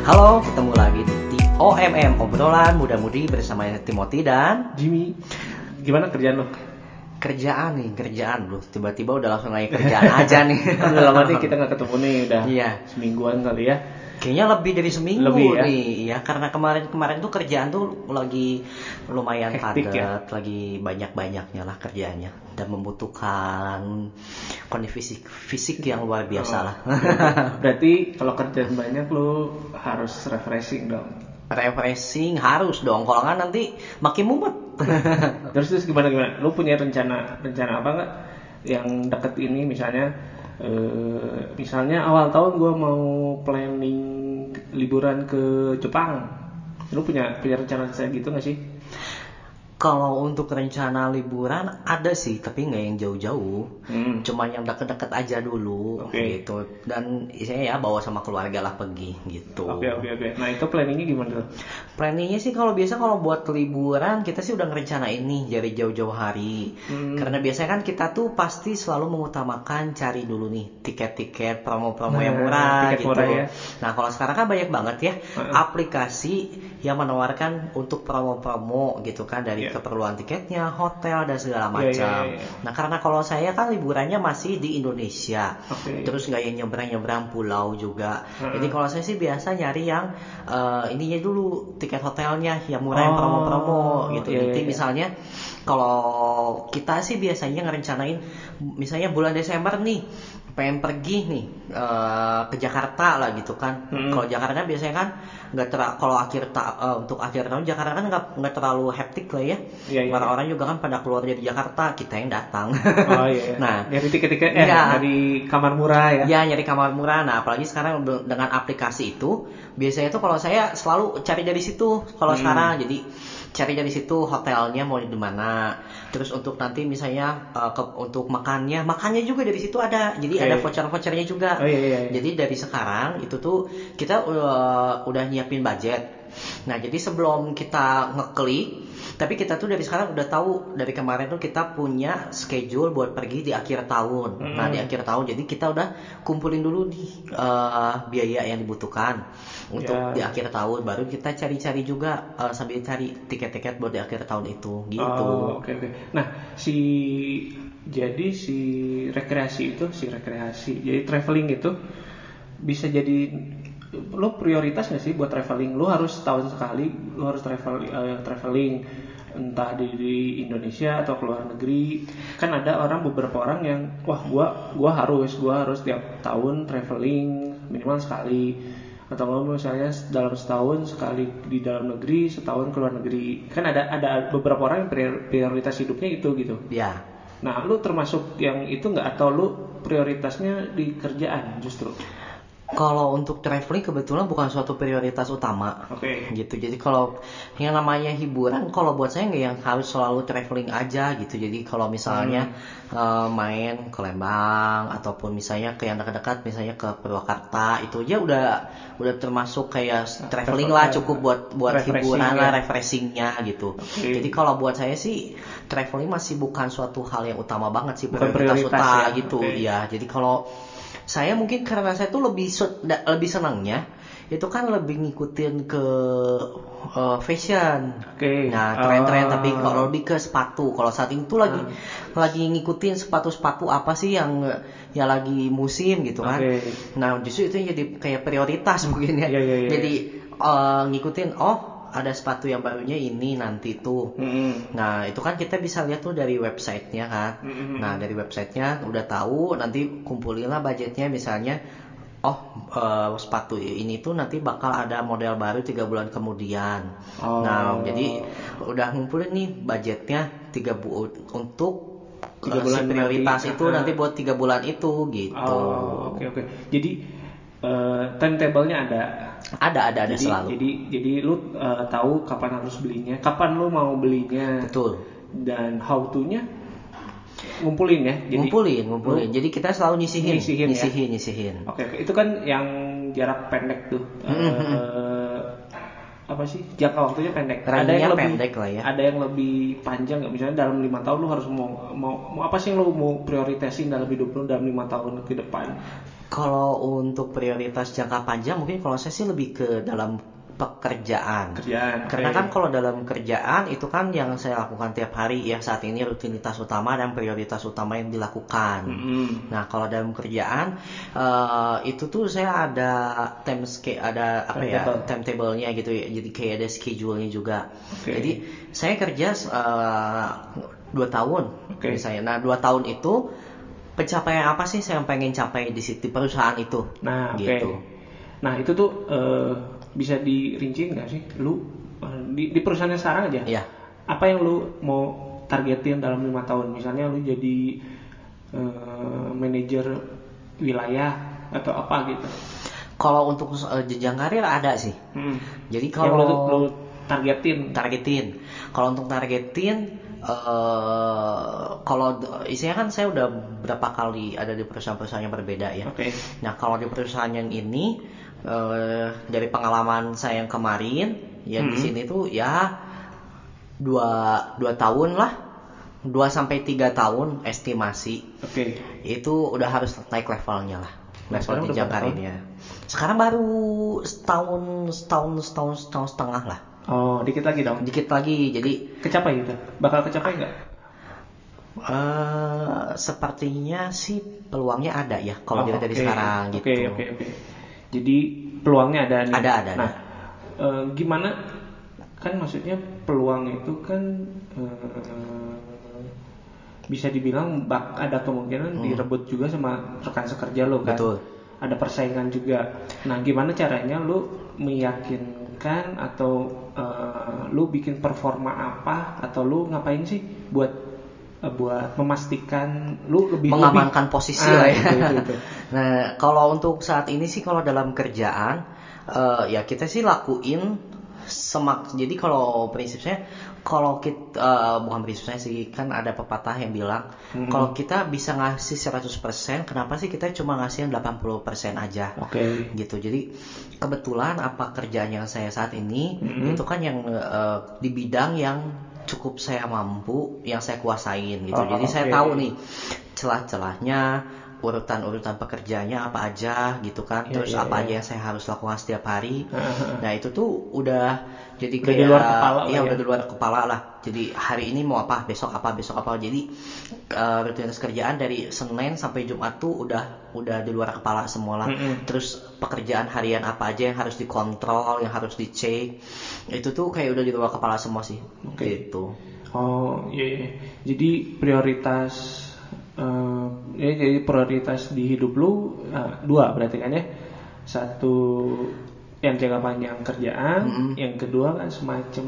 Halo, ketemu lagi di OMM Obrolan Muda Mudi bersama Timothy dan Jimmy, gimana kerjaan lo? kerjaan nih, kerjaan lu. Tiba-tiba udah langsung nanya kerjaan aja nih. Udah lama nih kita nggak ketemu nih, udah Iya. semingguan kali ya. Kayaknya lebih dari seminggu Lebih ya? nih, ya karena kemarin-kemarin tuh kerjaan tuh lagi lumayan padat, ya? lagi banyak-banyaknya lah kerjaannya dan membutuhkan kondisi fisik, fisik yang luar biasa Oh. lah. Berarti kalau kerjaan banyak lo harus refreshing dong. Refreshing harus dong, kalau nggak nanti makin mumet. Terus terus gimana gimana? Lo punya rencana rencana apa nggak yang deket ini misalnya? Eh, misalnya awal tahun gue mau planning liburan ke Jepang. Lo punya punya rencana saya gitu nggak sih? Kalau untuk rencana liburan ada sih, tapi nggak yang jauh-jauh. Hmm. Cuma yang deket-deket aja dulu Oke. gitu. Dan saya ya bawa sama keluarga lah pergi gitu. Oke oke oke. Nah itu planningnya gimana tuh? Planningnya sih kalau biasa kalau buat liburan kita sih udah ngerencanain nih dari jauh-jauh hari. Hmm. Karena biasanya kan kita tuh pasti selalu mengutamakan cari dulu nih tiket-tiket promo-promo yang Nah, murah tiket gitu. murah ya. Nah kalau sekarang kan banyak banget ya Heeh. aplikasi yang menawarkan untuk promo-promo gitu kan dari Iya. keperluan tiketnya, hotel dan segala Iya, macam. iya, iya. Nah karena kalau saya kan liburannya masih di Indonesia, Oke. terus nggak yang nyebrang-nyebrang pulau juga. Heeh. Jadi kalau saya sih biasa nyari yang eh, ininya dulu tiket hotelnya yang murah yang Oh, promo-promo gitu. iya, Nanti iya. misalnya kalau kita sih biasanya ngerencanain misalnya bulan Desember nih pengen pergi nih eh, ke Jakarta lah gitu kan. Hmm. Kalau Jakarta biasanya kan nggak ter kalau akhir ta- eh, untuk akhir tahun Jakarta kan nggak nggak terlalu hektik lah ya. Iya, iya, Orang-orang juga kan pada keluar dari Jakarta, kita yang datang. Oh iya. iya. Nah, dari tiket-tiket eh Iya. dari kamar murah ya. Ya nyari kamar murah. Nah apalagi sekarang de- dengan aplikasi itu biasanya tuh kalau saya selalu cari dari situ. Kalau Hmm. sekarang jadi cari dari situ hotelnya mau di mana. Terus untuk nanti misalnya eh, ke- untuk makannya, makannya juga dari situ ada. Jadi Oke. ada voucher-vouchernya juga. Oh iya iya. iya. Jadi dari sekarang itu tuh kita uh, udah nyiapin budget. Nah jadi sebelum kita ngeklik, tapi kita tuh dari sekarang udah tahu dari kemarin tuh kita punya schedule buat pergi di akhir tahun. Hmm. Nah di akhir tahun jadi kita udah kumpulin dulu nih uh, biaya yang dibutuhkan untuk Ya. di akhir tahun. Baru kita cari-cari juga uh, sambil cari tiket-tiket buat di akhir tahun itu gitu. Oh, oke oke. Nah, si jadi si rekreasi itu, si rekreasi, jadi traveling itu bisa jadi lo prioritas nggak sih buat traveling? Lo harus tahun sekali, lo harus travel eh, traveling entah di, di Indonesia atau ke luar negeri. Kan ada orang beberapa orang yang wah gua gua harus gua harus tiap tahun traveling minimal sekali atau misalnya dalam setahun sekali di dalam negeri setahun ke luar negeri kan ada ada beberapa orang yang prior- prioritas hidupnya itu gitu Ya. nah lu termasuk yang itu nggak atau lu prioritasnya di kerjaan justru Kalau untuk traveling kebetulan bukan suatu prioritas utama. oke gitu jadi kalau yang namanya hiburan kalau buat saya nggak yang harus selalu traveling aja gitu jadi kalau misalnya eh, main ke Lembang ataupun misalnya ke yang dekat-dekat misalnya ke Purwakarta itu aja udah udah termasuk kayak traveling lah cukup buat buat hiburan ya. lah refreshingnya gitu Oke. jadi kalau buat saya sih traveling masih bukan suatu hal yang utama banget sih Bukan prioritas, prioritas utama ya. gitu Oke. ya jadi kalau saya mungkin karena saya tuh lebih lebih senangnya itu kan lebih ngikutin ke uh, fashion. Oke. Nah, tren-tren Ah. tapi kalau lebih ke sepatu. Kalau saat ini tuh lagi lagi ngikutin sepatu-sepatu apa sih yang yang lagi musim gitu kan. Oke. Nah, justru itu yang jadi kayak prioritas mungkin ya. Iya, iya, iya. Jadi uh, ngikutin oh ada sepatu yang barunya ini nanti tuh. Mm-mm. Nah, itu kan kita bisa lihat tuh dari websitenya kan. Mm-mm. Nah, dari websitenya udah tahu nanti kumpulinlah budgetnya misalnya oh eh, sepatu ini tuh nanti bakal ada model baru tiga bulan kemudian. Oh. Nah, jadi udah ngumpulin nih budgetnya tiga bu untuk Tiga eh, bulan si prioritas nanti. itu Ah. nanti buat tiga bulan itu gitu. Oh, oke oke. Jadi eh, timetable-nya ada. Ada ada ada jadi, selalu. Jadi jadi lu eh, tahu kapan harus belinya, kapan lu mau belinya, Betul. dan how to-nya ngumpulin ya. Jadi, ngumpulin, ngumpulin. Jadi kita selalu nyisihin, Nyisihin ya? nyisihin, nyisihin. Oke, oke. itu kan yang jarak pendek tuh. Mm-hmm. Eh, apa sih jangka waktunya pendek. Ada yang lebih pendek lah ya. ada yang lebih panjang nggak? Misalnya dalam lima tahun lu harus mau mau, mau apa sih yang lu mau prioritasin dalam hidup lu dalam lima tahun ke depan? Kalau untuk prioritas jangka panjang mungkin kalau saya sih lebih ke dalam pekerjaan. kerjaan Karena kan kalau dalam kerjaan itu kan yang saya lakukan tiap hari ya saat ini rutinitas utama dan prioritas utama yang dilakukan. Mm-mm. Nah kalau dalam kerjaan eh, itu tuh saya ada time ske- ada apa ya Timetable. timetable-nya gitu ya. Jadi kayak ada schedule-nya juga. Oke. Jadi saya kerja eh, dua tahun Oke. misalnya. Nah dua tahun itu pencapaian apa sih saya pengen capai di situ di perusahaan itu? Nah. Gitu. Nah, itu tuh eh, bisa dirinciin nggak sih? Lu eh, di, di perusahaan yang sekarang aja. Iya. Apa yang lu mau targetin dalam lima tahun? Misalnya lu jadi eh, manajer wilayah atau apa gitu. Kalau untuk eh, jenjang karir ada sih. Hmm. Jadi Yang lu, kalau lu targetin. targetin. Kalau untuk targetin eh kalau isinya kan saya udah berapa kali ada di perusahaan-perusahaan yang berbeda ya. Oke. Nah, kalau di perusahaan yang ini eh dari pengalaman saya yang kemarin yang di Hmm. sini tuh ya dua dua tahun lah. dua sampai tiga tahun estimasi Oke. itu udah harus naik levelnya lah. Level jenjang berapa tahun? karirnya. Sekarang baru setahun setahun setahun setahun setengah lah. Oh, dikit lagi dong. Dikit lagi jadi Kecapai gitu. Bakal kecapai nggak? eh sepertinya sih peluangnya ada ya kalau Oh, dilihat dari sekarang Oke, gitu. Oke, oke, Jadi peluangnya ada nih. Ada, ada, Nah, ada. eh, gimana? Kan maksudnya peluang itu kan eh, bisa dibilang bak ada kemungkinan direbut juga sama rekan sekerja lo kan. Hmm. Betul. Ada persaingan juga. Nah, gimana caranya lu meyakinkan atau eh, lu bikin performa apa atau lu ngapain sih buat buat memastikan lu lebih mengamankan lebih- posisi Ah, lah ya. itu, itu, itu. nah, kalau untuk saat ini sih kalau dalam kerjaan eh, ya kita sih lakuin semak. Jadi kalau prinsip saya kalau kita eh, bukan prinsip saya sih kan ada pepatah yang bilang Hmm. kalau kita bisa ngasih 100%, kenapa sih kita cuma ngasih 80% aja? Oke. gitu jadi kebetulan apa kerjaan yang saya saat ini Mhm. itu kan yang eh, di bidang yang cukup saya mampu yang saya kuasain gitu Oh, jadi saya oke. tahu nih celah-celahnya urutan-urutan pekerjaannya apa aja gitu kan Iya, terus iya, apa iya. aja yang saya harus lakukan setiap hari nah itu tuh udah jadi Udah kayak di luar kepala iya ya. udah di luar kepala lah jadi hari ini mau apa besok apa besok apa jadi eh, rutinitas kerjaan dari Senin sampai Jumat tuh udah udah di luar kepala semua lah Mm-mm. terus pekerjaan harian apa aja yang harus dikontrol yang harus dicek itu tuh kayak udah di luar kepala semua sih Oke. gitu Oh iya, iya. Jadi prioritas ya jadi prioritas di hidup lu eh, dua berarti kan ya. Satu yang jangka panjang kerjaan, Mm-mm. yang kedua kan semacam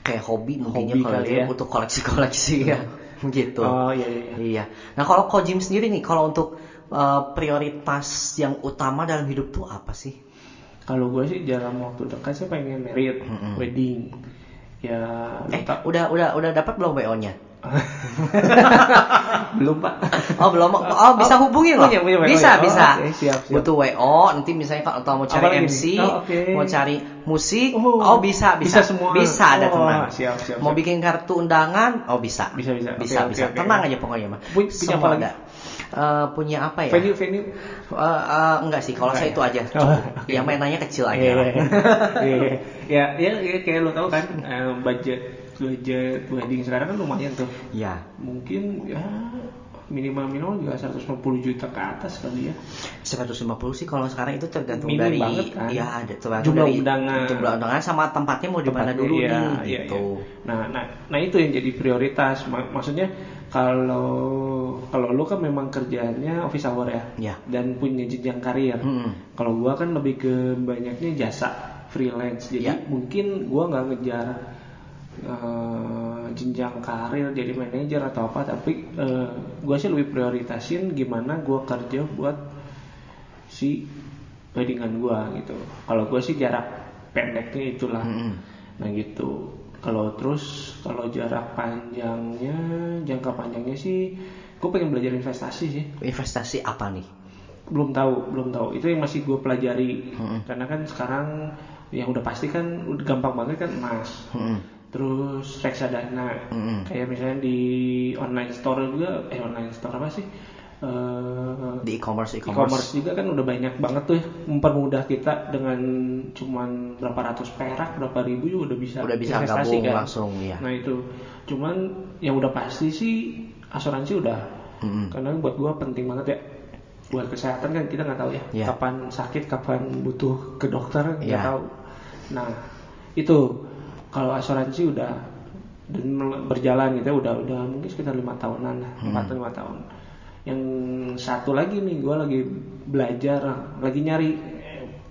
kayak hobi mungkinnya kalau kali dia ya. untuk koleksi-koleksi ya gitu Oh iya iya. iya. Nah kalau Ko Jim sendiri nih, kalau untuk eh, prioritas yang utama dalam hidup tuh apa sih? Kalau gue sih dalam waktu dekat saya pengen married, Mm-mm. wedding. Ya Eh, tak- udah udah udah dapat belum WO-nya? belum pak. Oh belum. Oh bisa loh. Punya, punya WO bisa? Oh, bisa. oke, siap, siap. Butuh WO. Nanti misalnya kalau atau mau cari MC? Oh, mau cari musik, Oh, oh, bisa bisa. bisa semua. Bisa ada Oh, siap, siap, Mau bikin kartu undangan, oh bisa. Bisa, bisa. Bisa oke, bisa. Tenang aja pokoknya mah. Punya- apa lagi? Eh, punya apa ya? Venue venue. Eh, eh, enggak sih, kalau saya ya? itu aja. Oh, cukup. Yang mainannya kecil aja. Iya, lah. iya, iya. ya, ya, ya, kayak lo tau kan, eh, budget budget wedding sekarang kan lumayan tuh. Ya. Mungkin ya minimal minimal juga 150 juta ke atas kali ya. 150 sih kalau sekarang itu tergantung Minim dari banget kan? ya ada tergantung Jumlah dari undangan. jumlah undangan sama tempatnya mau di mana dulu iya, nih iya, gitu. iya. Nah, nah, nah itu yang jadi prioritas. Ma- Maksudnya kalau kalau lu kan memang kerjaannya office hour ya, Ya. dan punya jenjang karir. Mm-mm. Kalau gua kan lebih ke banyaknya jasa freelance. Jadi Ya. mungkin gua nggak ngejar eh, jenjang karir jadi manajer atau apa, tapi eh, gua sih lebih prioritasin gimana gua kerja buat si weddingan gua gitu. Kalau gua sih jarak pendeknya itulah. Mm-mm. Nah gitu. Kalau terus kalau jarak panjangnya, jangka panjangnya sih, gue pengen belajar investasi sih. Investasi apa nih? Belum tahu, belum tahu. Itu yang masih gue pelajari. Mm-mm. Karena kan sekarang yang udah pasti kan gampang banget kan emas Mm-mm. Terus reksadana Mm-mm. kayak misalnya di online store juga eh online store apa sih Eh, di e-commerce e-commerce juga kan udah banyak banget tuh ya, mempermudah kita dengan cuman berapa ratus perak berapa ribu juga udah bisa udah bisa investasi gabung kan. langsung ya nah itu cuman yang udah pasti sih asuransi udah Mm-mm. karena buat gua penting banget ya buat kesehatan kan kita nggak tahu ya Iya. kapan sakit kapan butuh ke dokter nggak Iya. tahu nah itu kalau asuransi udah dan berjalan gitu ya, udah udah mungkin sekitar lima tahunan lah Hmm. empat lima tahun. Yang satu lagi nih gua lagi belajar lagi nyari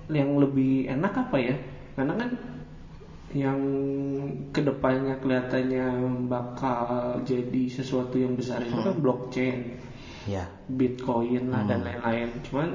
yang lebih enak apa ya? Karena kan yang ke depannya kelihatannya bakal jadi sesuatu yang besar itu kan blockchain. Ya Bitcoin lah dan lain-lain. Cuman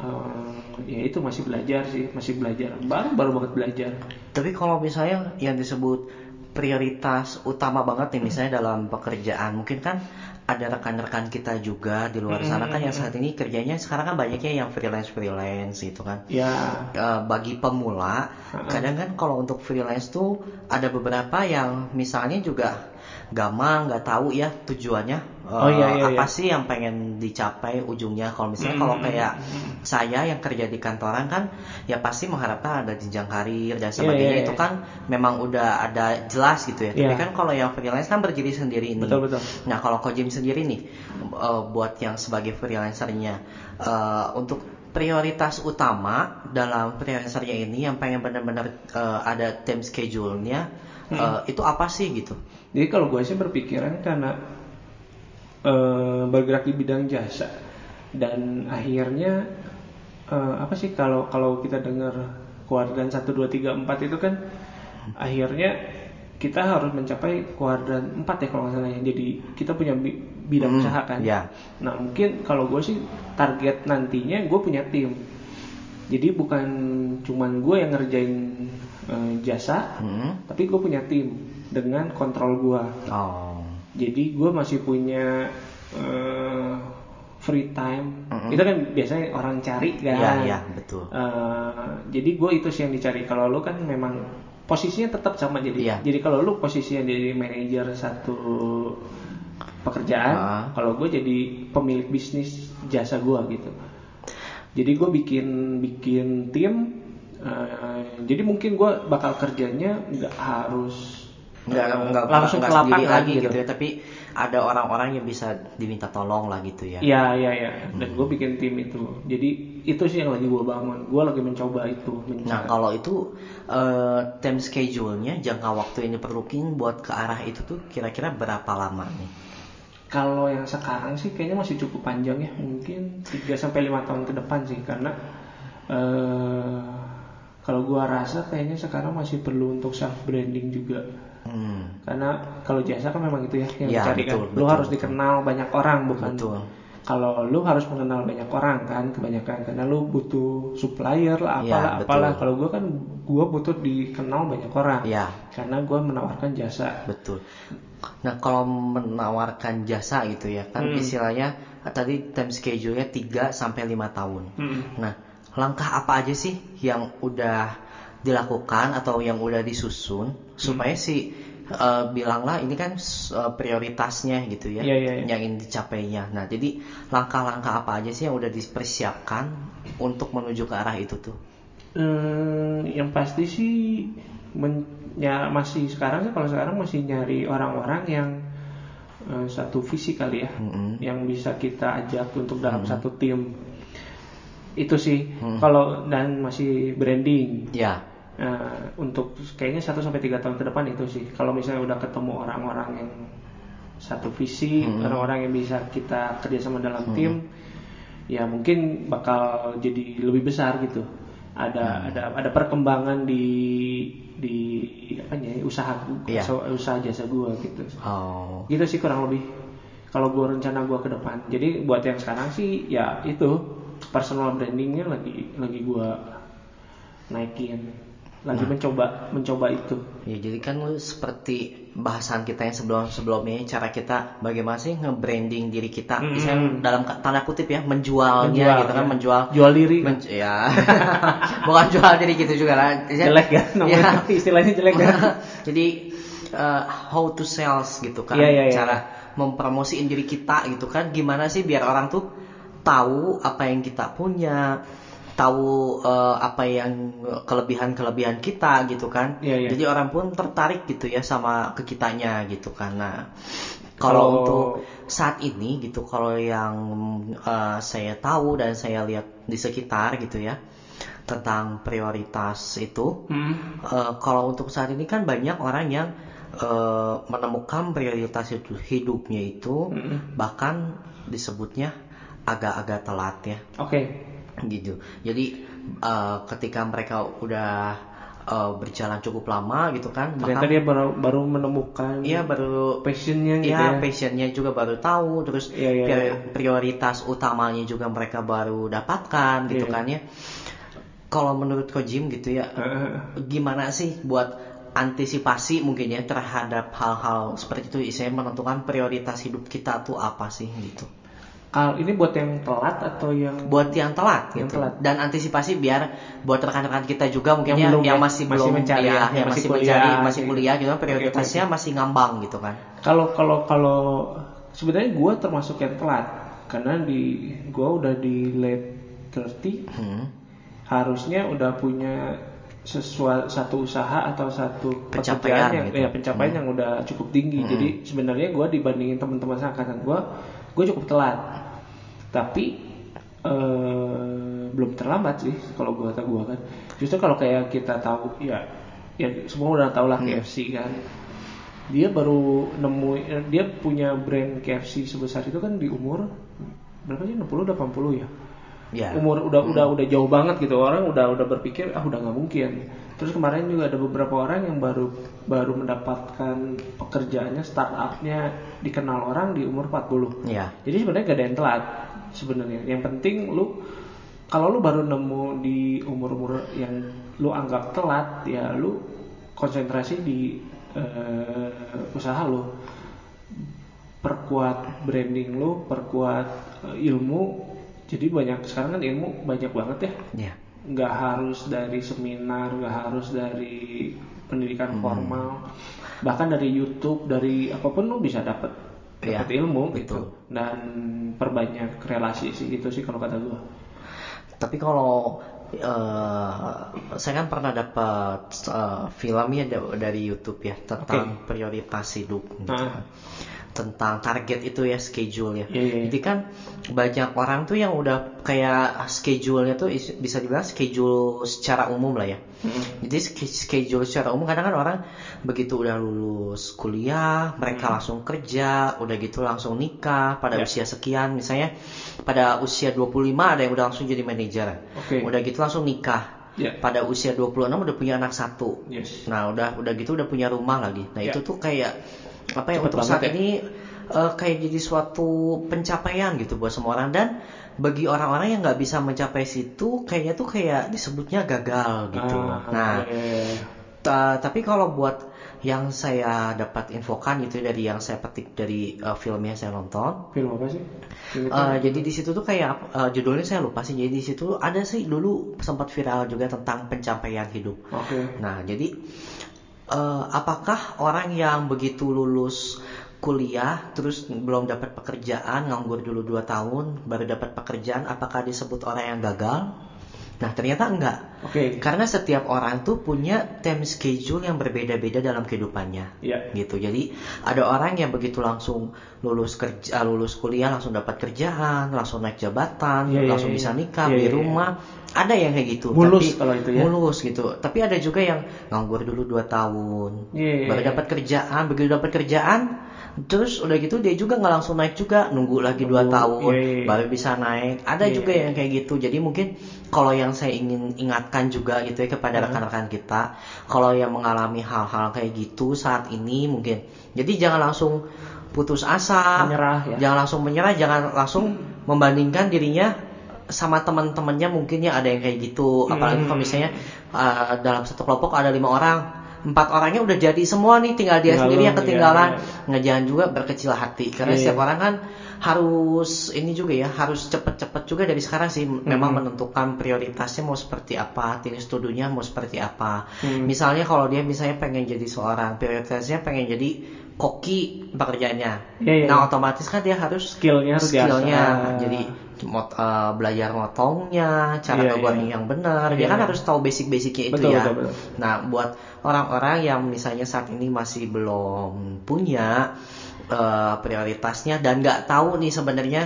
eh, ya itu masih belajar sih, masih belajar. Baru baru banget belajar. Tapi kalau misalnya yang disebut prioritas utama banget nih misalnya dalam pekerjaan, mungkin kan ada rekan-rekan kita juga di luar sana kan yang saat ini kerjanya sekarang kan banyaknya yang freelance freelance gitu kan. Ya, Eh, bagi pemula, kadang kan kalau untuk freelance tuh ada beberapa yang misalnya juga gamang nggak tahu ya tujuannya eh, Oh, iya, iya, apa iya. sih yang pengen dicapai ujungnya kalau misalnya kalau kayak saya yang kerja di kantoran kan ya pasti mengharapkan ada jenjang karir dan sebagainya iya, itu iya. kan memang udah ada jelas gitu ya tapi Iya. kan kalau yang freelance kan berdiri sendiri ini betul betul. Nah kalau Kojim sendiri nih, eh, buat yang sebagai freelancernya, eh, untuk prioritas utama dalam freelancernya ini yang pengen benar-benar eh, ada time schedule-nya, eh, itu apa sih gitu? Jadi kalau gue sih berpikiran karena eh, bergerak di bidang jasa dan akhirnya eh, apa sih kalau kalau kita dengar kuadran 1 2 3 4 itu kan akhirnya kita harus mencapai kuadran 4 ya kalau nggak salah ya. Jadi kita punya bi- bidang Hmm, usaha kan. ya. Nah mungkin kalau gue sih target nantinya gue punya tim. Jadi bukan cuman gue yang ngerjain eh, jasa, Hmm? tapi gue punya tim dengan kontrol gue. Oh, Jadi gue masih punya eh, free time. Mm-mm. Itu kan biasanya orang cari kan. ya ya betul. Eh, jadi gue itu sih yang dicari. Kalau lu kan memang posisinya tetap sama jadi. Iya. Jadi kalau lu posisinya jadi manajer satu pekerjaan, Ah. kalau gue jadi pemilik bisnis jasa gue gitu. Jadi gue bikin bikin tim. eh, jadi mungkin gue bakal kerjanya nggak harus Nggak, eh, nggak, langsung nggak ke lapangan lagi gitu. gitu ya, tapi ada orang-orang yang bisa diminta tolong lah gitu ya. Iya iya iya. Dan gue bikin tim itu. Jadi itu sih yang lagi gue bangun. Gue lagi mencoba itu. Nah Mencari. kalau itu eh, time schedule-nya jangka waktu yang diperlukan buat ke arah itu tuh kira-kira berapa lama nih? Kalau yang sekarang sih kayaknya masih cukup panjang ya. Mungkin 3 sampai 5 tahun ke depan sih karena eh kalau gua rasa kayaknya sekarang masih perlu untuk self branding juga. Hmm. Karena kalau jasa kan memang itu ya yang Ya, dicari kan. betul, Lu betul, harus betul. dikenal banyak orang bukan. Betul. Kalau lu harus mengenal banyak orang kan kebanyakan karena lu butuh supplier lah Ya, apalah betul. apalah. Kalau gua kan gua butuh dikenal banyak orang. Ya, Karena gua menawarkan jasa. betul. Nah, kalau menawarkan jasa gitu ya, kan Hmm. istilahnya tadi time schedule-nya 3 sampai 5 tahun. Mm. Nah, langkah apa aja sih yang udah dilakukan atau yang udah disusun supaya si eh, bilanglah ini kan eh, prioritasnya gitu ya, Iya, iya, iya. yang ingin dicapainya. Nah, jadi langkah-langkah apa aja sih yang udah dipersiapkan untuk menuju ke arah itu tuh? Hmm, yang pasti sih men- ya masih sekarang sih kalau sekarang masih nyari orang-orang yang eh, satu visi kali ya, Mm-mm. yang bisa kita ajak untuk dalam satu tim. Itu sih Mm. kalau dan masih branding. Ya, Nah, untuk kayaknya 1 sampai 3 tahun ke depan itu sih. Kalau misalnya udah ketemu orang-orang yang satu visi, Hmm. orang-orang yang bisa kita kerjasama dalam tim, ya mungkin bakal jadi lebih besar gitu. Ada ada ada perkembangan di di apa ya usaha Iya. usaha jasa gua gitu. oh, Gitu sih kurang lebih. Kalau gua rencana gua ke depan. Jadi buat yang sekarang sih ya itu personal brandingnya lagi lagi gua naikin. Lagi mencoba mencoba itu. Ya jadi kan lu seperti bahasan kita yang sebelum sebelumnya cara kita bagaimana sih nge-branding diri kita, Mm-mm. misalnya dalam tanda kutip ya menjualnya Menjual, gitu kan ya. menjual. Jual diri. Men- ya. Bukan jual diri gitu juga lah. jelek ya namanya istilahnya jelek ya. Jadi uh, how to sales gitu kan. Iya, iya, iya. cara mempromosiin diri kita gitu kan. Gimana sih biar orang tuh tahu apa yang kita punya tahu uh, apa yang kelebihan-kelebihan kita gitu kan Iya, iya. jadi orang pun tertarik gitu ya sama ke kitanya gitu nah Kalau- untuk saat ini gitu kalau yang uh, saya tahu dan saya lihat di sekitar gitu ya tentang prioritas itu Hmm. Eh, kalau untuk saat ini kan banyak orang yang eh, menemukan prioritas hidu- hidupnya itu Mm-mm. bahkan disebutnya agak-agak telat ya oke gitu. Jadi eh, ketika mereka udah eh, berjalan cukup lama gitu kan, ternyata bahkan dia baru baru menemukan iya baru passionnya gitu ya ya, passionnya juga baru tahu, terus Iya, iya, pri- iya. prioritas utamanya juga mereka baru dapatkan gitu Iya. kan ya. Kalau menurut Ko Jim gitu ya, Heeh. gimana sih buat antisipasi mungkin ya terhadap hal-hal seperti itu saya menentukan prioritas hidup kita tuh apa sih gitu Kal ini buat yang telat atau yang buat yang telat Yang gitu telat. dan antisipasi biar buat rekan-rekan kita juga mungkin Yang ya, belum yang ya, masih, masih belum mencari ya, ya, yang yang masih masih mencari kuliah, masih gitu. kuliah gitu kan prioritasnya masih ngambang gitu kan kalau kalau kalau sebenarnya gue termasuk yang telat karena di gue udah di late 30 hmm. harusnya udah punya sesuatu satu usaha atau satu Pencapaian yang gitu. ya pencapaian yang udah cukup tinggi Hmm. jadi sebenarnya gue dibandingin teman-teman seangkatan gue gue cukup telat tapi eh, belum terlambat sih kalau gue kata gue kan. Justru kalau kayak kita tahu ya ya semua udah tahu lah Hmm. KFC kan. Dia baru nemu dia punya brand KFC sebesar itu kan di umur berapa sih 60 80 ya? Ya umur udah udah udah jauh banget gitu. Orang udah udah berpikir ah udah nggak mungkin. Terus kemarin juga ada beberapa orang yang baru baru mendapatkan pekerjaannya startupnya dikenal orang di umur 40 ya jadi sebenarnya gak ada yang telat sebenarnya. Yang penting lu kalau lu baru nemu di umur-umur yang lu anggap telat ya lu konsentrasi di eh, usaha lu. Perkuat branding lu perkuat eh, ilmu. Jadi banyak sekarang kan ilmu banyak banget ya. Ya nggak harus dari seminar nggak harus dari pendidikan formal. Bahkan dari YouTube dari apa pun lu bisa dapat Iya, dapat ilmu betul. gitu dan perbanyak relasi sih gitu sih kalau kata gua tapi kalau eh, saya kan pernah dapat eh, filmnya da- dari YouTube ya tentang prioritas hidup gitu. Ah. Tentang target itu ya schedule ya. Iya, iya, iya. Jadi kan banyak orang tuh yang udah kayak schedule-nya tuh is- bisa dibilang schedule secara umum lah ya. Jadi sch- schedule secara umum kadang kan orang begitu udah lulus kuliah, mereka langsung kerja, udah gitu langsung nikah pada Ya. usia sekian misalnya pada usia 25 ada yang udah langsung jadi manajer. Oke. Udah gitu langsung nikah. Ya. Pada usia 26 udah punya anak satu. Yes. Nah, udah udah gitu udah punya rumah lagi. Nah, Ya. itu tuh kayak apa ya untuk saat ya. ini eh, kayak jadi suatu pencapaian gitu buat semua orang dan bagi orang-orang yang nggak bisa mencapai situ kayaknya tuh kayak disebutnya gagal gitu. Ah, nah, ta- tapi kalau buat yang saya dapat infokan gitu dari yang saya petik dari eh, film yang saya nonton film apa sih Film itu? Eh, jadi di situ tuh kayak eh, judulnya saya lupa sih. Jadi di situ ada sih dulu sempat viral juga tentang pencapaian hidup. Oke. Nah, jadi eh, apakah orang yang begitu lulus kuliah terus belum dapat pekerjaan, nganggur dulu 2 tahun, baru dapat pekerjaan, apakah disebut orang yang gagal? Nah, ternyata enggak. Oke. Karena setiap orang tuh punya time schedule yang berbeda-beda dalam kehidupannya Iya. gitu jadi ada orang yang begitu langsung lulus kerja lulus kuliah langsung dapat kerjaan langsung naik jabatan Iya, iya, langsung iya. bisa nikah Iya, beli iya, iya. rumah ada yang kayak gitu Mulus tapi kalau itu ya. mulus gitu tapi ada juga yang nganggur dulu 2 tahun Iya, iya, baru iya. dapat kerjaan begitu dapat kerjaan terus udah gitu dia juga nggak langsung naik juga nunggu lagi 2 Nunggu, tahun iya. baru bisa naik ada Iya, juga yang kayak gitu jadi mungkin kalau yang saya ingin ingatkan juga gitu ya kepada Hmm. rekan-rekan kita kalau yang mengalami hal-hal kayak gitu saat ini mungkin jadi jangan langsung putus asa Menyerah ya. jangan langsung menyerah jangan langsung membandingkan dirinya sama teman-temannya mungkin ya ada yang kayak gitu apalagi kalau misalnya uh, dalam satu kelompok ada lima orang empat orangnya udah jadi semua nih tinggal dia sendiri yang ketinggalan iya, ngejalan juga berkecil hati karena Iya, setiap iya. orang kan harus ini juga ya harus cepet-cepet juga dari sekarang sih memang Hmm. menentukan prioritasnya mau seperti apa jenis studinya mau seperti apa Hmm. misalnya kalau dia misalnya pengen jadi seorang prioritasnya pengen jadi koki pekerjaannya Iya, iya. nah otomatis kan dia harus skillnya harus skillnya jadi mot, eh, belajar motongnya cara Iya, ngegoreng iya. yang benar Iya, dia kan iya. harus tahu basic-basicnya itu Betul, ya betul, betul. nah buat orang-orang yang misalnya saat ini masih belum punya eh, prioritasnya dan nggak tahu nih sebenarnya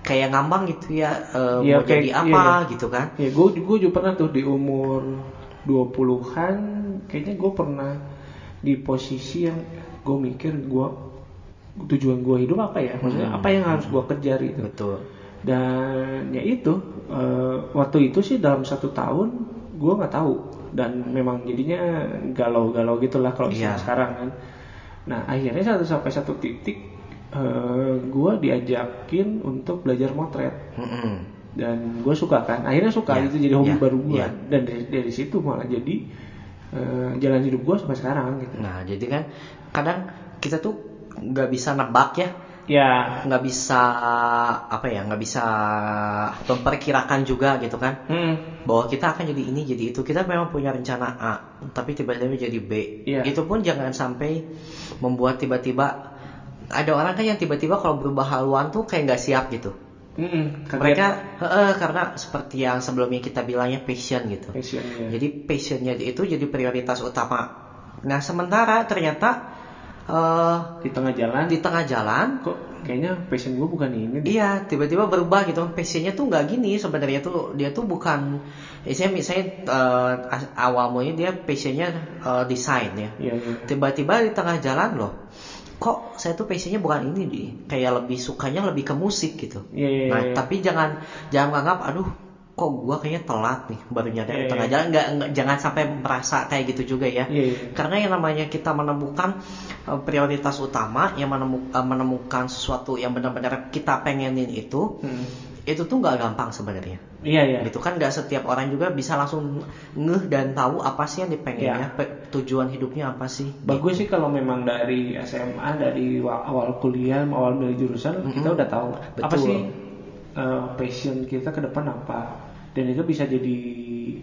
kayak ngambang gitu ya eh, Iya, mau kayak- jadi iya, apa iya. gitu kan Ya gue gue juga pernah tuh di umur 20-an kayaknya gue pernah di posisi yang gue mikir gue tujuan gue hidup apa ya maksudnya Hmm. apa yang harus gue kejar gitu betul dan ya itu eh, waktu itu sih dalam satu tahun gue nggak tahu. Dan memang jadinya galau-galau gitulah kalau Iya. istilah sekarang kan. Nah akhirnya satu sampai satu titik eh, gue diajakin untuk belajar motret. Mm-mm. dan gue suka kan? Akhirnya suka Ya, itu jadi hobi ya, baru gue ya. dan dari dari situ malah jadi eh, jalan hidup gue sampai sekarang gitu. Nah jadi kan kadang kita tuh nggak bisa nebak ya ya nggak bisa apa ya nggak bisa memperkirakan juga gitu kan. Hmm, bahwa kita akan jadi ini jadi itu. Kita memang punya rencana A tapi tiba-tiba jadi B. Iya. itu pun jangan sampai membuat tiba-tiba ada orang kan yang tiba-tiba kalau berubah haluan tuh kayak nggak siap gitu. Mm-mm, mereka heeh, karena seperti yang sebelumnya kita bilangnya passion gitu. Passionnya jadi passionnya itu jadi prioritas utama. Nah sementara ternyata eh, di tengah jalan di tengah jalan kok kayaknya passion gue bukan ini deh. Iya, tiba-tiba berubah gitu. Passionnya tuh nggak gini sebenarnya tuh dia tuh bukan, misalnya misalnya eh, as- awal mulanya dia passionnya eh, desain ya. Iya, iya. Tiba-tiba di tengah jalan loh, kok saya tuh passionnya bukan ini di, kayak lebih sukanya lebih ke musik gitu. Iya, iya, Nah, iya. tapi jangan jangan anggap, aduh, kok gua kayaknya telat nih baru nyadar di Iya, tengah iya. jalan. Nggak, nggak- jangan sampai merasa kayak gitu juga ya. Iya, iya. Karena yang namanya kita menemukan uh, prioritas utama, yang menemu- uh, menemukan sesuatu yang benar-benar kita pengenin itu, Hmm. itu tuh nggak gampang sebenarnya. Iya, iya. Gitu kan nggak setiap orang juga bisa langsung ngeh dan tahu apa sih yang dipengennya, Iya. pe- tujuan hidupnya apa sih. Bagus sih kalau memang dari SMA, dari wa- awal kuliah, awal milih jurusan, kita udah tahu apa Betul. sih eh, passion kita ke depan apa. Dan itu bisa jadi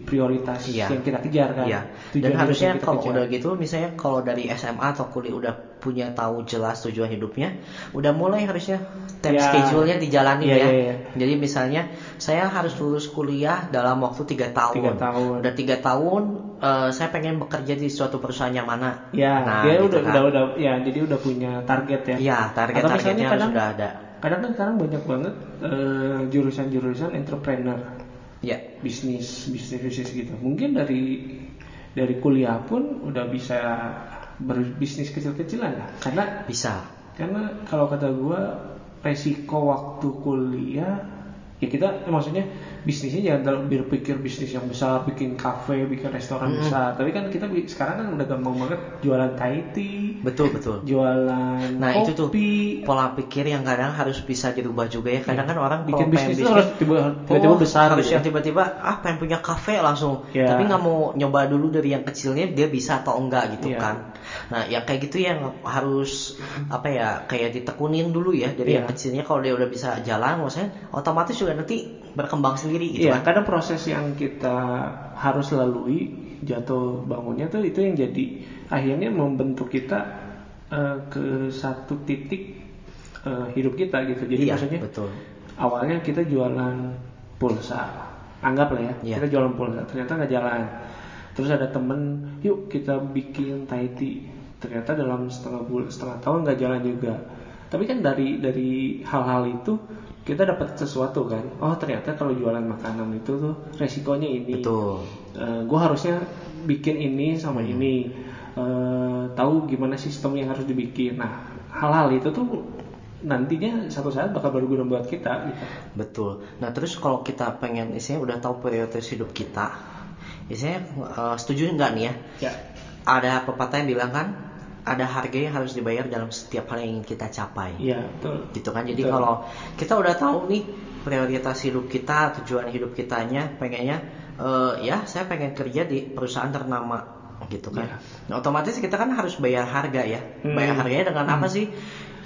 prioritas Iya. yang kita kejar kan. Iya. Tujuan Dan harusnya kalau kejar. udah gitu, misalnya kalau dari SMA atau kuliah udah punya tahu jelas tujuan hidupnya, udah mulai harusnya time Ya. schedule-nya dijalani Iya, ya. iya, iya. Jadi misalnya saya harus lulus kuliah dalam waktu tiga tahun. Tiga tahun. Udah tiga tahun, eh, saya pengen bekerja di suatu perusahaan yang mana. Ya, Nah, dia gitu udah, kan. udah udah ya jadi udah punya target ya. Iya, Atau target-targetnya misalnya harus kadang- sudah ada. Kadang kan sekarang banyak banget eh, jurusan-jurusan entrepreneur, Ya, bisnis, bisnis bisnis gitu. Mungkin dari dari kuliah pun udah bisa berbisnis kecil-kecilan lah. Karena bisa. karena kalau kata gua resiko waktu kuliah ya kita maksudnya bisnisnya jangan terlalu berpikir bisnis yang besar bikin kafe bikin restoran besar tapi kan kita sekarang kan udah gampang banget jualan tea Betul, betul. jualan Nah, kopi itu tuh pola pikir yang kadang harus bisa dirubah juga ya. Kadang kan orang bikin bisnis itu harus tiba- tiba-tiba Oh, besar harus gitu. yang tiba-tiba ah pengen punya kafe langsung Ya. tapi nggak mau nyoba dulu dari yang kecilnya dia bisa atau enggak gitu Iya. kan nah yang kayak gitu yang harus apa ya kayak ditekunin dulu ya dari Iya. yang kecilnya kalau dia udah bisa jalan maksudnya otomatis juga nanti berkembang sendiri gitu Iya, kan kadang proses yang kita harus lalui jatuh bangunnya tuh itu yang jadi akhirnya membentuk kita eh, ke satu titik eh, hidup kita gitu. Jadi iya maksudnya betul awalnya kita jualan pulsa, anggap lah ya, Iya. kita jualan pulsa, ternyata nggak jalan. Terus ada temen, yuk kita bikin Thai tea. Ternyata dalam setengah bulan, setengah tahun nggak jalan juga. Tapi kan dari dari hal-hal itu kita dapat sesuatu kan. Oh ternyata kalau jualan makanan itu tuh resikonya ini. betul gue harusnya bikin ini sama Hmm. ini. Eh, tahu gimana sistem yang harus dibikin. Nah hal-hal itu tuh nantinya satu saat bakal berguna buat kita gitu. Betul. Nah terus kalau kita pengen isinya udah tahu prioritas hidup kita, isinya eh, setuju nggak nih ya? Ya. Ada pepatah yang bilang kan, ada harga yang harus dibayar dalam setiap hal yang ingin kita capai. Iya, betul. Gitu kan. Jadi Betul. kalau kita udah tahu nih prioritas hidup kita, tujuan hidup kitanya, pengennya eh, ya saya pengen kerja di perusahaan ternama gitu kan. Iya. Nah, otomatis kita kan harus bayar harga ya. Hmm. Bayar harganya dengan apa sih?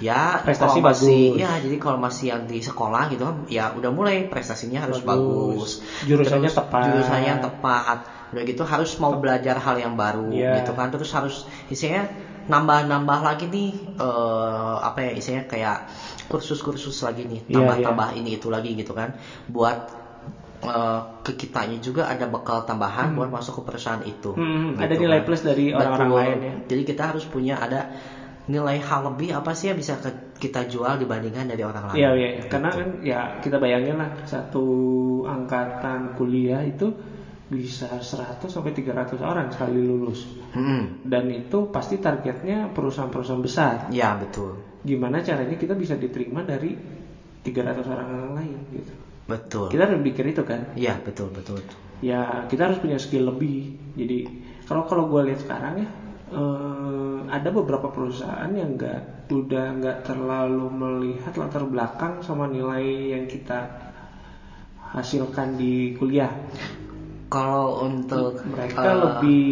Ya Prestasi masih bagus. ya jadi kalau masih yang di sekolah gitu kan ya udah mulai prestasinya harus Bagus. bagus. Jurusannya Terus tepat. Jurusannya tepat. Udah gitu harus mau belajar hal yang baru Iya. gitu kan. Terus harus isinya nambah-nambah lagi nih eh, apa ya isinya kayak kursus-kursus lagi nih Iya, tambah-tambah ini itu lagi gitu kan buat eh, ke kitanya juga ada bekal tambahan buat masuk ke perusahaan itu Hmm, gitu ada nilai kan. plus dari orang-orang lain ya. jadi kita harus punya ada nilai hal lebih apa sih yang bisa ke- kita jual dibandingkan dari orang lain Iya, iya, iya. Gitu. Karena kan ya kita bayangin lah satu angkatan kuliah itu bisa 100 sampai 300 orang sekali lulus. Mm-mm. Dan itu pasti targetnya perusahaan-perusahaan besar. ya betul Gimana caranya kita bisa diterima dari 300 orang lain gitu. betul Kita harus pikir itu kan. ya betul betul Ya kita harus punya skill lebih. Jadi kalau kalau gue lihat sekarang ya eh, ada beberapa perusahaan yang nggak udah nggak terlalu melihat latar belakang sama nilai yang kita hasilkan di kuliah. kalau untuk Mereka eh, lebih